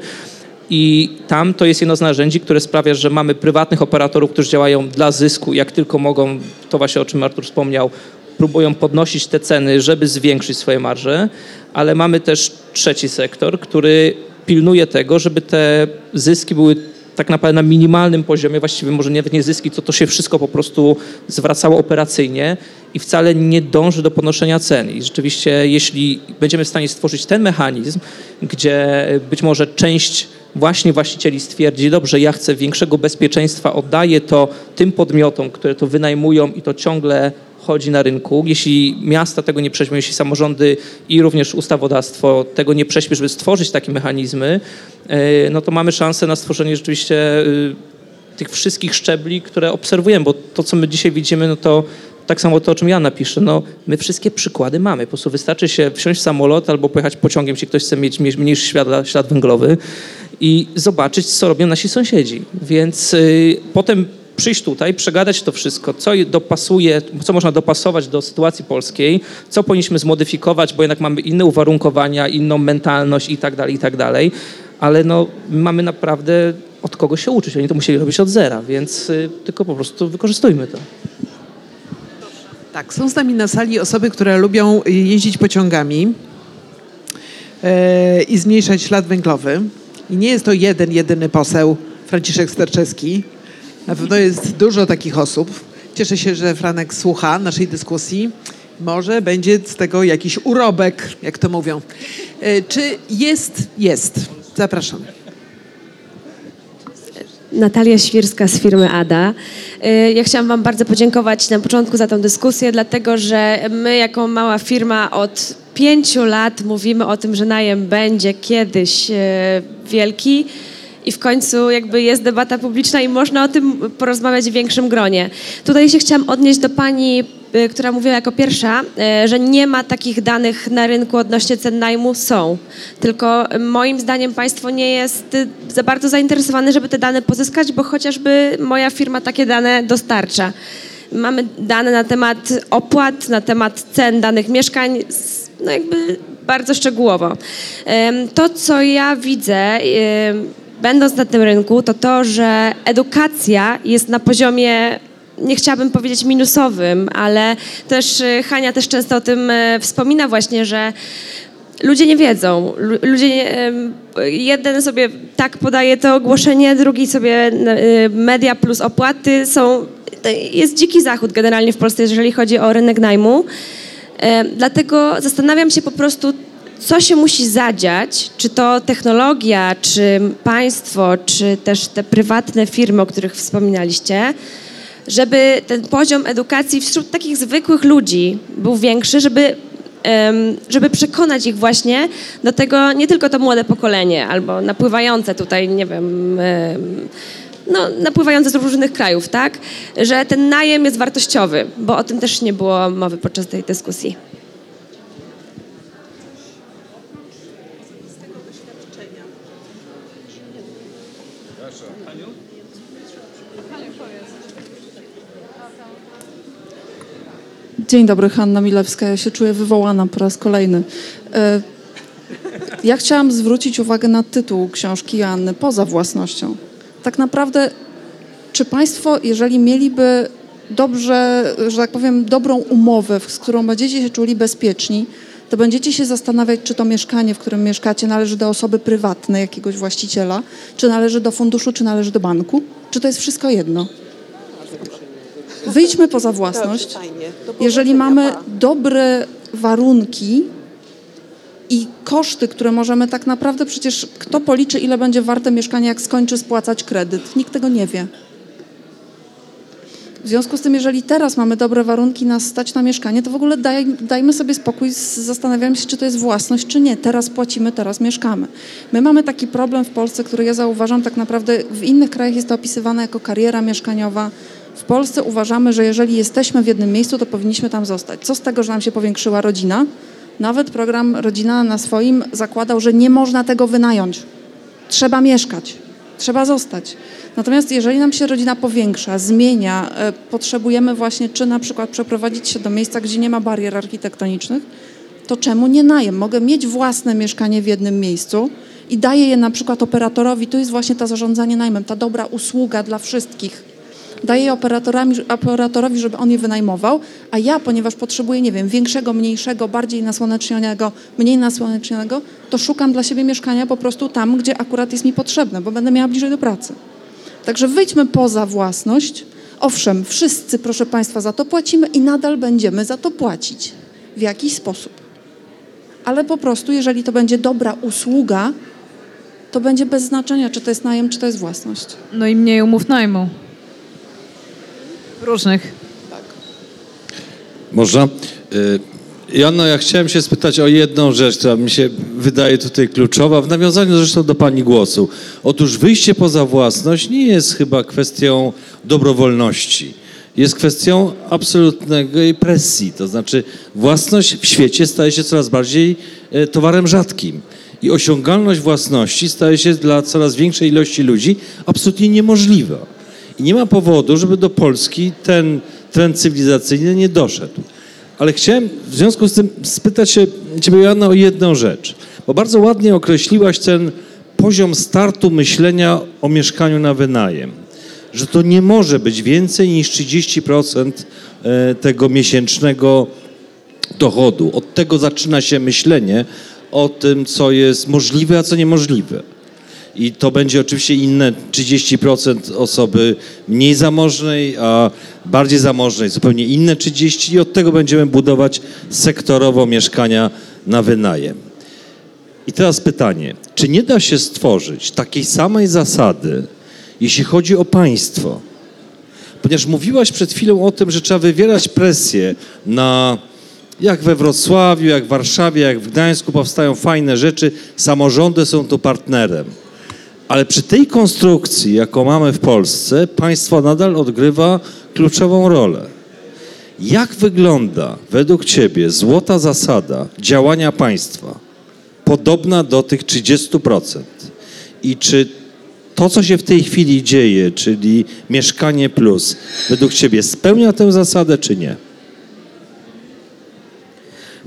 I tam to jest jedno z narzędzi, które sprawia, że mamy prywatnych operatorów, którzy działają dla zysku, jak tylko mogą, to właśnie o czym Artur wspomniał, próbują podnosić te ceny, żeby zwiększyć swoje marże, ale mamy też trzeci sektor, który pilnuje tego, żeby te zyski były tak naprawdę na minimalnym poziomie, właściwie może nawet nie zyski, to to się wszystko po prostu zwracało operacyjnie i wcale nie dąży do podnoszenia cen. I rzeczywiście, jeśli będziemy w stanie stworzyć ten mechanizm, gdzie być może część właśnie właścicieli stwierdzi, dobrze, ja chcę większego bezpieczeństwa, oddaję to tym podmiotom, które to wynajmują i to ciągle chodzi na rynku. Jeśli miasta tego nie prześpią, jeśli samorządy i również ustawodawstwo tego nie prześpi, żeby stworzyć takie mechanizmy, e, no to mamy szansę na stworzenie rzeczywiście y, tych wszystkich szczebli, które obserwujemy, bo to, co my dzisiaj widzimy, no to tak samo to, o czym ja napiszę, no my wszystkie przykłady mamy. Po prostu wystarczy się wsiąść w samolot albo pojechać pociągiem, jeśli ktoś chce mieć mniejszy ślad, ślad węglowy i zobaczyć, co robią nasi sąsiedzi. Więc y, potem przyjść tutaj, przegadać to wszystko, co dopasuje, co można dopasować do sytuacji polskiej, co powinniśmy zmodyfikować, bo jednak mamy inne uwarunkowania, inną mentalność i tak dalej, i tak dalej. Ale no, mamy naprawdę od kogo się uczyć. Oni to musieli robić od zera, więc y, tylko po prostu wykorzystujmy to. Tak, są z nami na sali osoby, które lubią jeździć pociągami e, i zmniejszać ślad węglowy. I nie jest to jeden, jedyny poseł, Franciszek Sterczewski. Na pewno jest dużo takich osób. Cieszę się, że Franek słucha naszej dyskusji. Może będzie z tego jakiś urobek, jak to mówią. E, czy jest? Jest. Zapraszam. Natalia Świrska z firmy ADA. Y, Ja chciałam Wam bardzo podziękować na początku za tę dyskusję, dlatego że my jako mała firma od pięciu lat mówimy o tym, że najem będzie kiedyś y, wielki i w końcu jakby jest debata publiczna i można o tym porozmawiać w większym gronie. Tutaj się chciałam odnieść do Pani y, która mówiła jako pierwsza, y, że nie ma takich danych na rynku odnośnie cen najmu. Są. Tylko moim zdaniem państwo nie jest y, za bardzo zainteresowane, żeby te dane pozyskać, bo chociażby moja firma takie dane dostarcza. Mamy dane na temat opłat, na temat cen danych mieszkań, no jakby bardzo szczegółowo. To, co ja widzę, będąc na tym rynku, to to, że edukacja jest na poziomie nie chciałabym powiedzieć minusowym, ale też y, Hania też często o tym e, wspomina właśnie, że ludzie nie wiedzą. Lu- Ludzie, nie- em, jeden sobie tak podaje to ogłoszenie, drugi sobie y, media plus opłaty są, jest dziki zachód generalnie w Polsce, jeżeli chodzi o rynek najmu. Dlatego zastanawiam się po prostu, co się musi zadziać, czy to technologia, czy państwo, czy też te prywatne firmy, o których wspominaliście, żeby ten poziom edukacji wśród takich zwykłych ludzi był większy, żeby, żeby przekonać ich właśnie do tego, nie tylko to młode pokolenie, albo napływające tutaj, nie wiem, em, no, napływające z różnych krajów, tak, że ten najem jest wartościowy, bo o tym też nie było mowy podczas tej dyskusji. Dzień dobry, Hanna Milewska. Ja się czuję wywołana po raz kolejny. E, Ja chciałam zwrócić uwagę na tytuł książki Joanny, Poza własnością. Tak naprawdę, czy Państwo, jeżeli mieliby dobrze, że tak powiem, dobrą umowę, z którą będziecie się czuli bezpieczni, to będziecie się zastanawiać, czy to mieszkanie, w którym mieszkacie, należy do osoby prywatnej, jakiegoś właściciela, czy należy do funduszu, czy należy do banku, czy to jest wszystko jedno. Wyjdźmy poza własność. Jeżeli mamy dobre warunki i koszty, które możemy tak naprawdę przecież kto policzy, ile będzie warte mieszkanie, jak skończy spłacać kredyt? Nikt tego nie wie. W związku z tym, jeżeli teraz mamy dobre warunki nas stać na mieszkanie, to w ogóle daj, dajmy sobie spokój z zastanawianiem się, czy to jest własność, czy nie. Teraz płacimy, teraz mieszkamy. My mamy taki problem w Polsce, który ja zauważam tak naprawdę w innych krajach jest to opisywane jako kariera mieszkaniowa. W Polsce uważamy, że jeżeli jesteśmy w jednym miejscu, to powinniśmy tam zostać. Co z tego, że nam się powiększyła rodzina? Nawet program Rodzina na swoim zakładał, że nie można tego wynająć. Trzeba mieszkać, trzeba zostać. Natomiast jeżeli nam się rodzina powiększa, zmienia, e, potrzebujemy właśnie czy na przykład przeprowadzić się do miejsca, gdzie nie ma barier architektonicznych, to czemu nie najem? Mogę mieć własne mieszkanie w jednym miejscu i daję je na przykład operatorowi. To jest właśnie to zarządzanie najmem, ta dobra usługa dla wszystkich. Daję je operatorami, operatorowi, żeby on je wynajmował, a ja, ponieważ potrzebuję, nie wiem, większego, mniejszego, bardziej nasłonecznionego, mniej nasłonecznionego, to szukam dla siebie mieszkania po prostu tam, gdzie akurat jest mi potrzebne, bo będę miała bliżej do pracy. Także wyjdźmy poza własność. Owszem, wszyscy, proszę Państwa, za to płacimy i nadal będziemy za to płacić w jakiś sposób. Ale po prostu, jeżeli to będzie dobra usługa, to będzie bez znaczenia, czy to jest najem, czy to jest własność. No i mniej umów najmu. Różnych. Można? Y, ja chciałem się spytać o jedną rzecz, która mi się wydaje tutaj kluczowa, w nawiązaniu zresztą do Pani głosu. Otóż wyjście poza własność nie jest chyba kwestią dobrowolności. Jest kwestią absolutnej presji. To znaczy własność w świecie staje się coraz bardziej e, towarem rzadkim. I osiągalność własności staje się dla coraz większej ilości ludzi absolutnie niemożliwa. I nie ma powodu, żeby do Polski ten trend cywilizacyjny nie doszedł. Ale chciałem w związku z tym spytać się Ciebie, Joanna, o jedną rzecz. Bo bardzo ładnie określiłaś ten poziom startu myślenia o mieszkaniu na wynajem. Że to nie może być więcej niż 30% e, tego miesięcznego dochodu. Od tego zaczyna się myślenie o tym, co jest możliwe, a co niemożliwe. I to będzie oczywiście inne 30% osoby mniej zamożnej, a bardziej zamożnej zupełnie inne 30% i od tego będziemy budować sektorowo mieszkania na wynajem. I teraz pytanie, czy nie da się stworzyć takiej samej zasady, jeśli chodzi o państwo? Ponieważ mówiłaś przed chwilą o tym, że trzeba wywierać presję na jak we Wrocławiu, jak w Warszawie, jak w Gdańsku powstają fajne rzeczy, samorządy są tu partnerem. Ale przy tej konstrukcji, jaką mamy w Polsce, państwo nadal odgrywa kluczową rolę. Jak wygląda według Ciebie złota zasada działania państwa, podobna do tych 30%? I czy to, co się w tej chwili dzieje, czyli mieszkanie plus, według Ciebie spełnia tę zasadę, czy nie?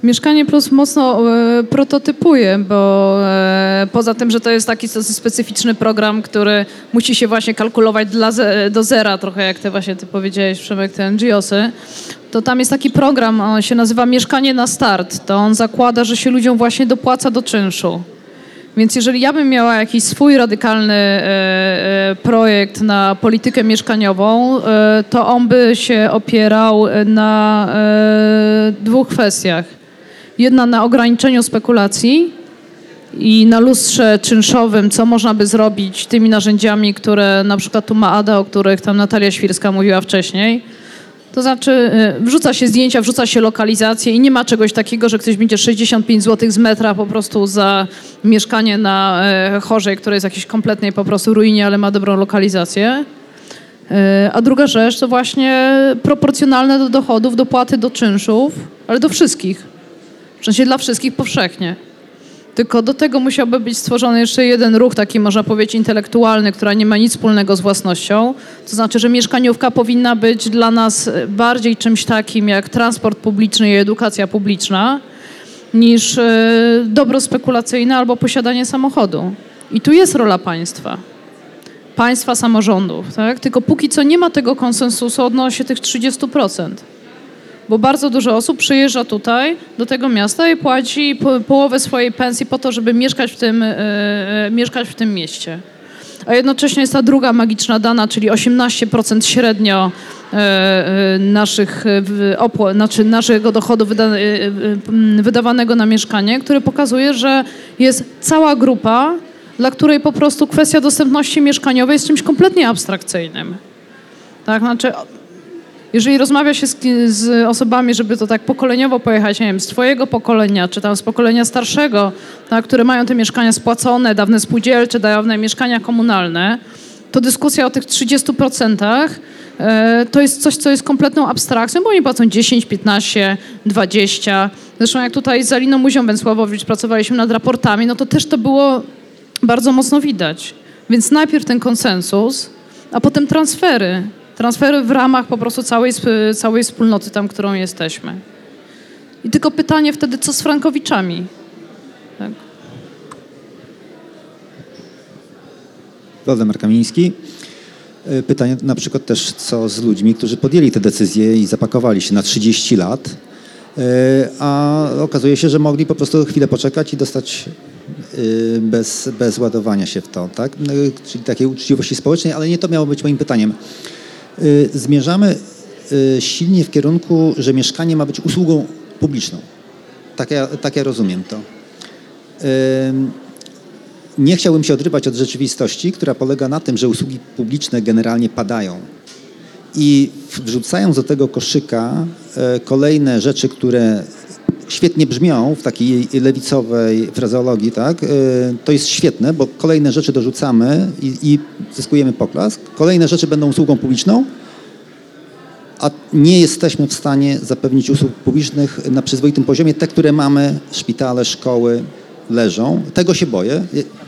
Mieszkanie Plus mocno e, prototypuje, bo e, poza tym, że to jest taki specyficzny program, który musi się właśnie kalkulować dla do zera, trochę jak ty właśnie ty powiedziałeś, Przemek, te NGOsy, to tam jest taki program, on się nazywa Mieszkanie na start. To on zakłada, że się ludziom właśnie dopłaca do czynszu. Więc jeżeli ja bym miała jakiś swój radykalny e, projekt na politykę mieszkaniową, to on by się opierał na dwóch kwestiach. Jedna na ograniczeniu spekulacji i na lustrze czynszowym, co można by zrobić tymi narzędziami, które na przykład tu ma ADA, o których tam Natalia Świrska mówiła wcześniej. To znaczy y, wrzuca się zdjęcia, wrzuca się lokalizację i nie ma czegoś takiego, że ktoś będzie 65 zł z metra po prostu za mieszkanie na e, Chorzej, które jest jakiejś kompletnej po prostu ruinie, ale ma dobrą lokalizację. E, A druga rzecz to właśnie proporcjonalne do dochodów, dopłaty do czynszów, ale do wszystkich. W sensie dla wszystkich powszechnie. Tylko do tego musiałby być stworzony jeszcze jeden ruch, taki można powiedzieć intelektualny, która nie ma nic wspólnego z własnością. To znaczy, że mieszkaniówka powinna być dla nas bardziej czymś takim jak transport publiczny i edukacja publiczna, niż e, dobro spekulacyjne albo posiadanie samochodu. I tu jest rola państwa. Państwa samorządów, tak? Tylko póki co nie ma tego konsensusu odnośnie tych 30% bo bardzo dużo osób przyjeżdża tutaj, do tego miasta i płaci po, połowę swojej pensji po to, żeby mieszkać w tym, e, mieszkać w tym mieście. A jednocześnie jest ta druga magiczna dana, czyli 18% średnio e, naszych, e, w- opł- znaczy naszego dochodu wyda, wydawanego na mieszkanie, który pokazuje, że jest cała grupa, dla której po prostu kwestia dostępności mieszkaniowej jest czymś kompletnie abstrakcyjnym. Tak, znaczy jeżeli rozmawia się z, z osobami, żeby to tak pokoleniowo pojechać, nie wiem, z twojego pokolenia, czy tam z pokolenia starszego, tak, które mają te mieszkania spłacone, dawne spółdzielcze, dawne mieszkania komunalne, to dyskusja o tych 30% e, to jest coś, co jest kompletną abstrakcją, bo oni płacą 10, 15, 20. Zresztą jak tutaj z Aliną Muzią Węsławowicz pracowaliśmy nad raportami, no to też to było bardzo mocno widać. Więc najpierw ten konsensus, a potem transfery. Transfery w ramach po prostu całej, całej wspólnoty tam, którą jesteśmy. I tylko pytanie wtedy, co z Frankowiczami? Tak. Waldemar Kamiński. E, Pytanie na przykład też, co z ludźmi, którzy podjęli te decyzje i zapakowali się na 30 lat, e, a okazuje się, że mogli po prostu chwilę poczekać i dostać e, bez, bez ładowania się w to, tak? Czyli takiej uczciwości społecznej, ale nie to miało być moim pytaniem. E, Zmierzamy e, silnie w kierunku, że mieszkanie ma być usługą publiczną. Tak ja, tak ja rozumiem to. Ym, nie chciałbym się odrywać od rzeczywistości, która polega na tym, że usługi publiczne generalnie padają. I wrzucając do tego koszyka kolejne rzeczy, które świetnie brzmią w takiej lewicowej frazeologii, tak? e, to jest świetne, bo kolejne rzeczy dorzucamy i, i zyskujemy poklask. Kolejne rzeczy będą usługą publiczną, a nie jesteśmy w stanie zapewnić usług publicznych na przyzwoitym poziomie. Te, które mamy, szpitale, szkoły, leżą. Tego się boję.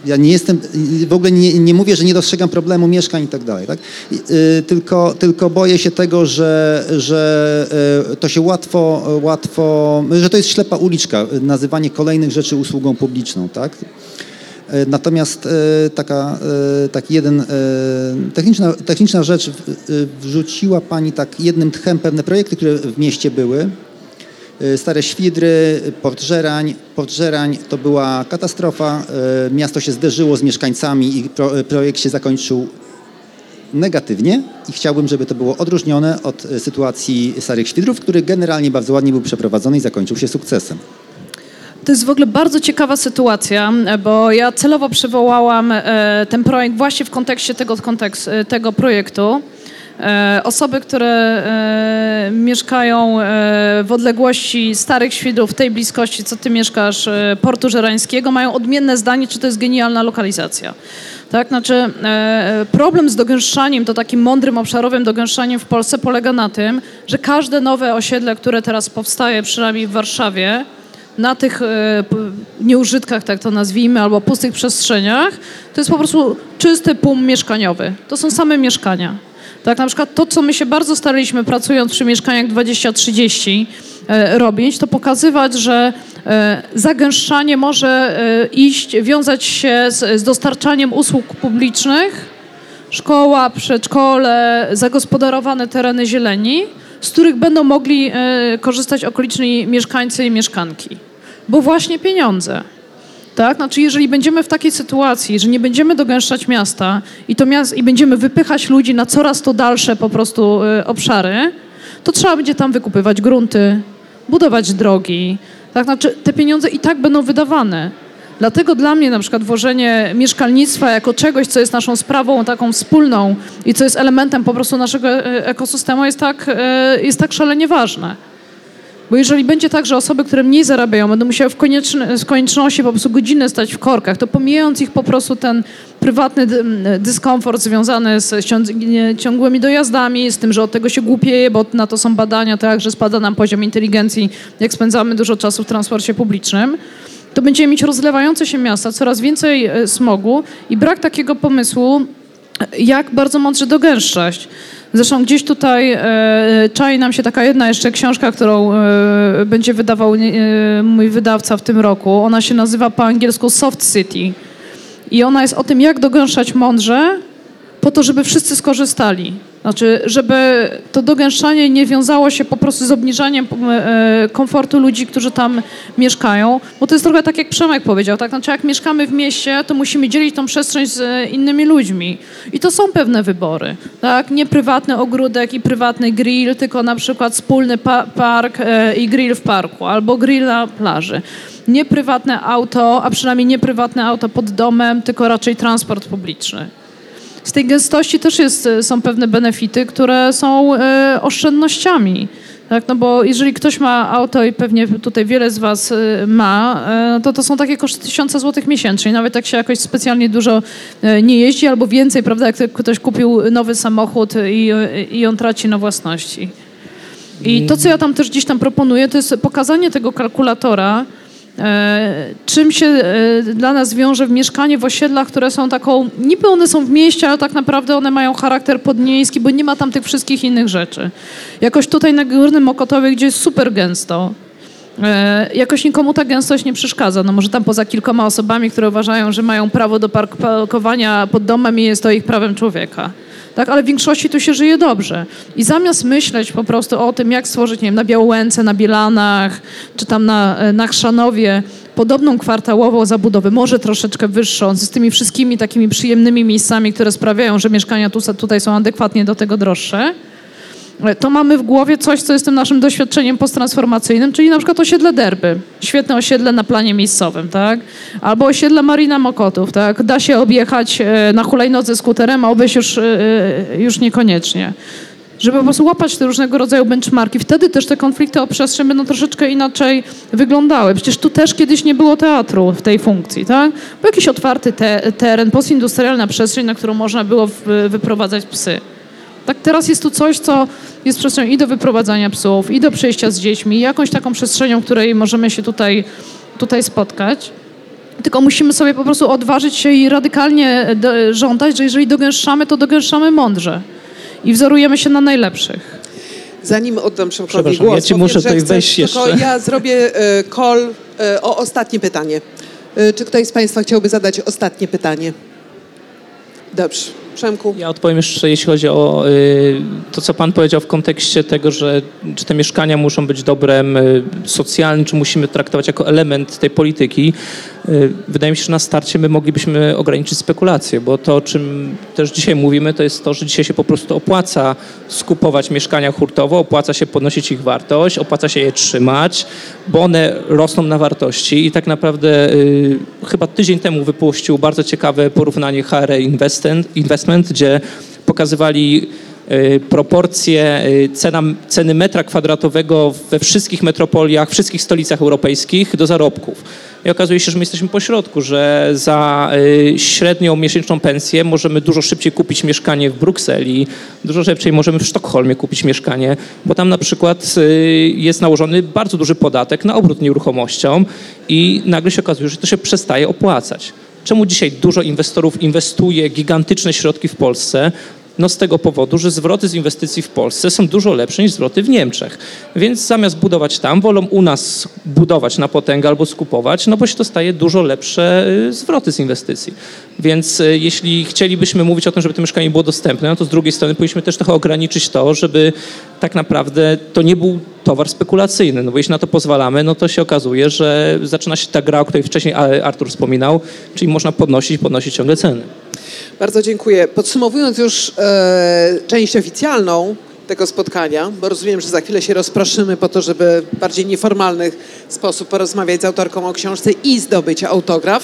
Ja nie jestem, w ogóle nie, nie mówię, że nie dostrzegam problemu mieszkań i tak dalej, tak? Yy, Tylko, tylko boję się tego, że, że yy, to się łatwo, łatwo, że to jest ślepa uliczka, nazywanie kolejnych rzeczy usługą publiczną, tak? Yy, Natomiast taka, taki jeden, techniczna, techniczna rzecz, wrzuciła Pani tak jednym tchem pewne projekty, które w mieście były, Y, Stare Świdry, Port-Żerań. Port-Żerań to była katastrofa. Y, Miasto się zderzyło z mieszkańcami i pro, projekt się zakończył negatywnie i chciałbym, żeby to było odróżnione od sytuacji Starych Świdrów, który generalnie bardzo ładnie był przeprowadzony i zakończył się sukcesem. To jest w ogóle bardzo ciekawa sytuacja, e, bo ja celowo przywołałam e, ten projekt właśnie w kontekście tego, e, tego projektu. E, Osoby, które e, mieszkają e, w odległości Starych Świdrów, w tej bliskości, co ty mieszkasz, Portu Żerańskiego, mają odmienne zdanie, czy to jest genialna lokalizacja. Tak, znaczy problem z dogęszczaniem, to takim mądrym, obszarowym dogęszczaniem w Polsce polega na tym, że każde nowe osiedle, które teraz powstaje, przynajmniej w Warszawie, na tych nieużytkach, tak to nazwijmy, albo pustych przestrzeniach, to jest po prostu czysty pum mieszkaniowy. To są same mieszkania. Tak, na przykład to, co my się bardzo staraliśmy, pracując przy mieszkaniach 20-30, e, robić, to pokazywać, że e, zagęszczanie może e, iść, wiązać się z, z dostarczaniem usług publicznych, szkoła, przedszkole, zagospodarowane tereny zieleni, z których będą mogli korzystać okoliczni mieszkańcy i mieszkanki. Bo właśnie pieniądze. Tak? Znaczy, jeżeli będziemy w takiej sytuacji, że nie będziemy dogęszczać miasta i, to miast, i będziemy wypychać ludzi na coraz to dalsze po prostu e, obszary, to trzeba będzie tam wykupywać grunty, budować drogi. Tak? Znaczy, te pieniądze i tak będą wydawane. Dlatego dla mnie na przykład włożenie mieszkalnictwa jako czegoś, co jest naszą sprawą taką wspólną i co jest elementem po prostu naszego e, ekosystemu jest tak, e, jest tak szalenie ważne. Bo jeżeli będzie tak, że osoby, które mniej zarabiają, będą musiały w, konieczny, w konieczności po prostu godzinę stać w korkach, to pomijając ich po prostu ten prywatny dy- dyskomfort związany z cią- ciągłymi dojazdami, z tym, że od tego się głupieje, bo na to są badania, tak, że spada nam poziom inteligencji, jak spędzamy dużo czasu w transporcie publicznym, to będziemy mieć rozlewające się miasta, coraz więcej e, smogu i brak takiego pomysłu, jak bardzo mądrze dogęszczać. Zresztą gdzieś tutaj e, czai nam się taka jedna jeszcze książka, którą e, będzie wydawał e, mój wydawca w tym roku. Ona się nazywa po angielsku Soft City. I ona jest o tym, jak dogęszczać mądrze, po to, żeby wszyscy skorzystali. Znaczy, żeby to dogęszczanie nie wiązało się po prostu z obniżaniem e, komfortu ludzi, którzy tam mieszkają, bo to jest trochę tak, jak Przemek powiedział, tak? Znaczy, jak mieszkamy w mieście, to musimy dzielić tą przestrzeń z innymi ludźmi. I to są pewne wybory, tak? Nie prywatny ogródek i prywatny grill, tylko na przykład wspólny pa- park e, i grill w parku, albo grill na plaży. Nie prywatne auto, a przynajmniej nie prywatne auto pod domem, tylko raczej transport publiczny. Z tej gęstości też jest, e, są pewne benefity, które są e, oszczędnościami. Tak, no bo jeżeli ktoś ma auto i pewnie tutaj wiele z was y, ma, y, to to są takie koszty tysiąca złotych miesięcznie. Nawet jak się jakoś specjalnie dużo y, nie jeździ albo więcej, prawda, jak ktoś kupił nowy samochód i, i on traci na własności. I to, co ja tam też gdzieś tam proponuję, to jest pokazanie tego kalkulatora, czym się e, dla nas wiąże mieszkanie w osiedlach, które są taką, niby one są w mieście, ale tak naprawdę one mają charakter podmiejski, bo nie ma tam tych wszystkich innych rzeczy. Jakoś tutaj na Górnym Mokotowie, gdzie jest super gęsto, e, jakoś nikomu ta gęstość nie przeszkadza. No może tam poza kilkoma osobami, które uważają, że mają prawo do parkowania pod domem i jest to ich prawem człowieka tak? ale w większości tu się żyje dobrze. I zamiast myśleć po prostu o tym, jak stworzyć, nie wiem, na Białołęce, na Bielanach, czy tam na, e, na Chrzanowie podobną kwartałową zabudowę, może troszeczkę wyższą, z tymi wszystkimi takimi przyjemnymi miejscami, które sprawiają, że mieszkania tu, tutaj są adekwatnie do tego droższe, to mamy w głowie coś, co jest tym naszym doświadczeniem posttransformacyjnym, czyli na przykład osiedle Derby. Świetne osiedle na planie miejscowym, tak? Albo osiedle Marina Mokotów, tak? Da się objechać e, na hulajnodze skuterem, a obejść już, e, e, już niekoniecznie. Żeby po prostu łapać te różnego rodzaju benchmarki. Wtedy też te konflikty o przestrzeń będą troszeczkę inaczej wyglądały. Przecież tu też kiedyś nie było teatru w tej funkcji, tak? Był jakiś otwarty te, teren, postindustrialna przestrzeń, na którą można było wyprowadzać psy. Tak teraz jest tu coś, co jest przestrzenią i do wyprowadzania psów, i do przejścia z dziećmi, i jakąś taką przestrzenią, której możemy się tutaj, tutaj spotkać. Tylko musimy sobie po prostu odważyć się i radykalnie do, żądać, że jeżeli dogęszczamy, to dogęszczamy mądrze i wzorujemy się na najlepszych. Zanim oddam Przemkowi głos, ja ci muszę tutaj chcesz, wejść tylko jeszcze. ja zrobię e, call e, o ostatnie pytanie. E, Czy ktoś z Państwa chciałby zadać ostatnie pytanie? Dobrze. Przemku. Ja odpowiem jeszcze, jeśli chodzi o y, to, co Pan powiedział w kontekście tego, że czy te mieszkania muszą być dobrem y, socjalnym, czy musimy traktować jako element tej polityki. Y, wydaje mi się, że na starcie my moglibyśmy ograniczyć spekulacje, bo to, o czym też dzisiaj mówimy, to jest to, że dzisiaj się po prostu opłaca skupować mieszkania hurtowo, opłaca się podnosić ich wartość, opłaca się je trzymać, bo one rosną na wartości i tak naprawdę chyba tydzień temu wypuścił bardzo ciekawe porównanie HR Investment, Investment gdzie pokazywali y, proporcje y, cena, ceny metra kwadratowego we wszystkich metropoliach, wszystkich stolicach europejskich do zarobków. I okazuje się, że my jesteśmy po środku, że za y, średnią miesięczną pensję możemy dużo szybciej kupić mieszkanie w Brukseli, dużo szybciej możemy w Sztokholmie kupić mieszkanie, bo tam na przykład jest nałożony bardzo duży podatek na obrót nieruchomością i nagle się okazuje, że to się przestaje opłacać. Czemu dzisiaj dużo inwestorów inwestuje gigantyczne środki w Polsce? No z tego powodu, że zwroty z inwestycji w Polsce są dużo lepsze niż zwroty w Niemczech. Więc zamiast budować tam, wolą u nas budować na potęgę albo skupować, no bo się dostaje dużo lepsze y, zwroty z inwestycji. Więc y, jeśli chcielibyśmy mówić o tym, żeby to mieszkanie było dostępne, no to z drugiej strony powinniśmy też trochę ograniczyć to, żeby tak naprawdę to nie był towar spekulacyjny, no bo jeśli na to pozwalamy, no to się okazuje, że zaczyna się ta gra, o której wcześniej Artur wspominał, czyli można podnosić, podnosić ciągle ceny. Bardzo dziękuję. Podsumowując już e, część oficjalną tego spotkania, bo rozumiem, że za chwilę się rozproszymy po to, żeby w bardziej nieformalny sposób porozmawiać z autorką o książce i zdobyć autograf.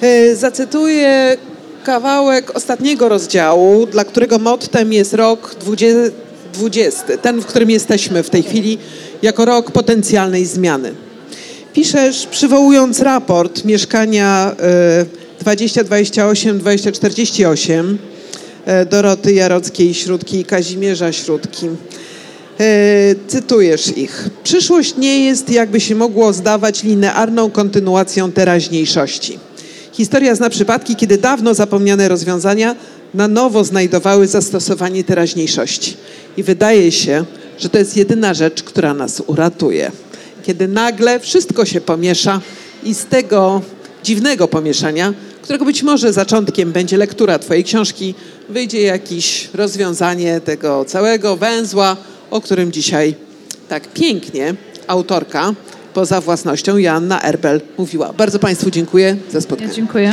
E, zacytuję kawałek ostatniego rozdziału, dla którego mottem jest rok 2020, ten, w którym jesteśmy w tej chwili, jako rok potencjalnej zmiany. Piszesz, przywołując raport mieszkania e, 2028, 2048 e, Doroty Jarockiej-Śródki i Kazimierza Śródki. E, cytujesz ich. Przyszłość nie jest, jakby się mogło zdawać, linearną kontynuacją teraźniejszości. Historia zna przypadki, kiedy dawno zapomniane rozwiązania na nowo znajdowały zastosowanie teraźniejszości. I wydaje się, że to jest jedyna rzecz, która nas uratuje. Kiedy nagle wszystko się pomiesza i z tego dziwnego pomieszania, którego być może zaczątkiem będzie lektura Twojej książki, wyjdzie jakieś rozwiązanie tego całego węzła, o którym dzisiaj tak pięknie autorka poza własnością Joanna Erbel mówiła. Bardzo Państwu dziękuję za spotkanie. Ja dziękuję.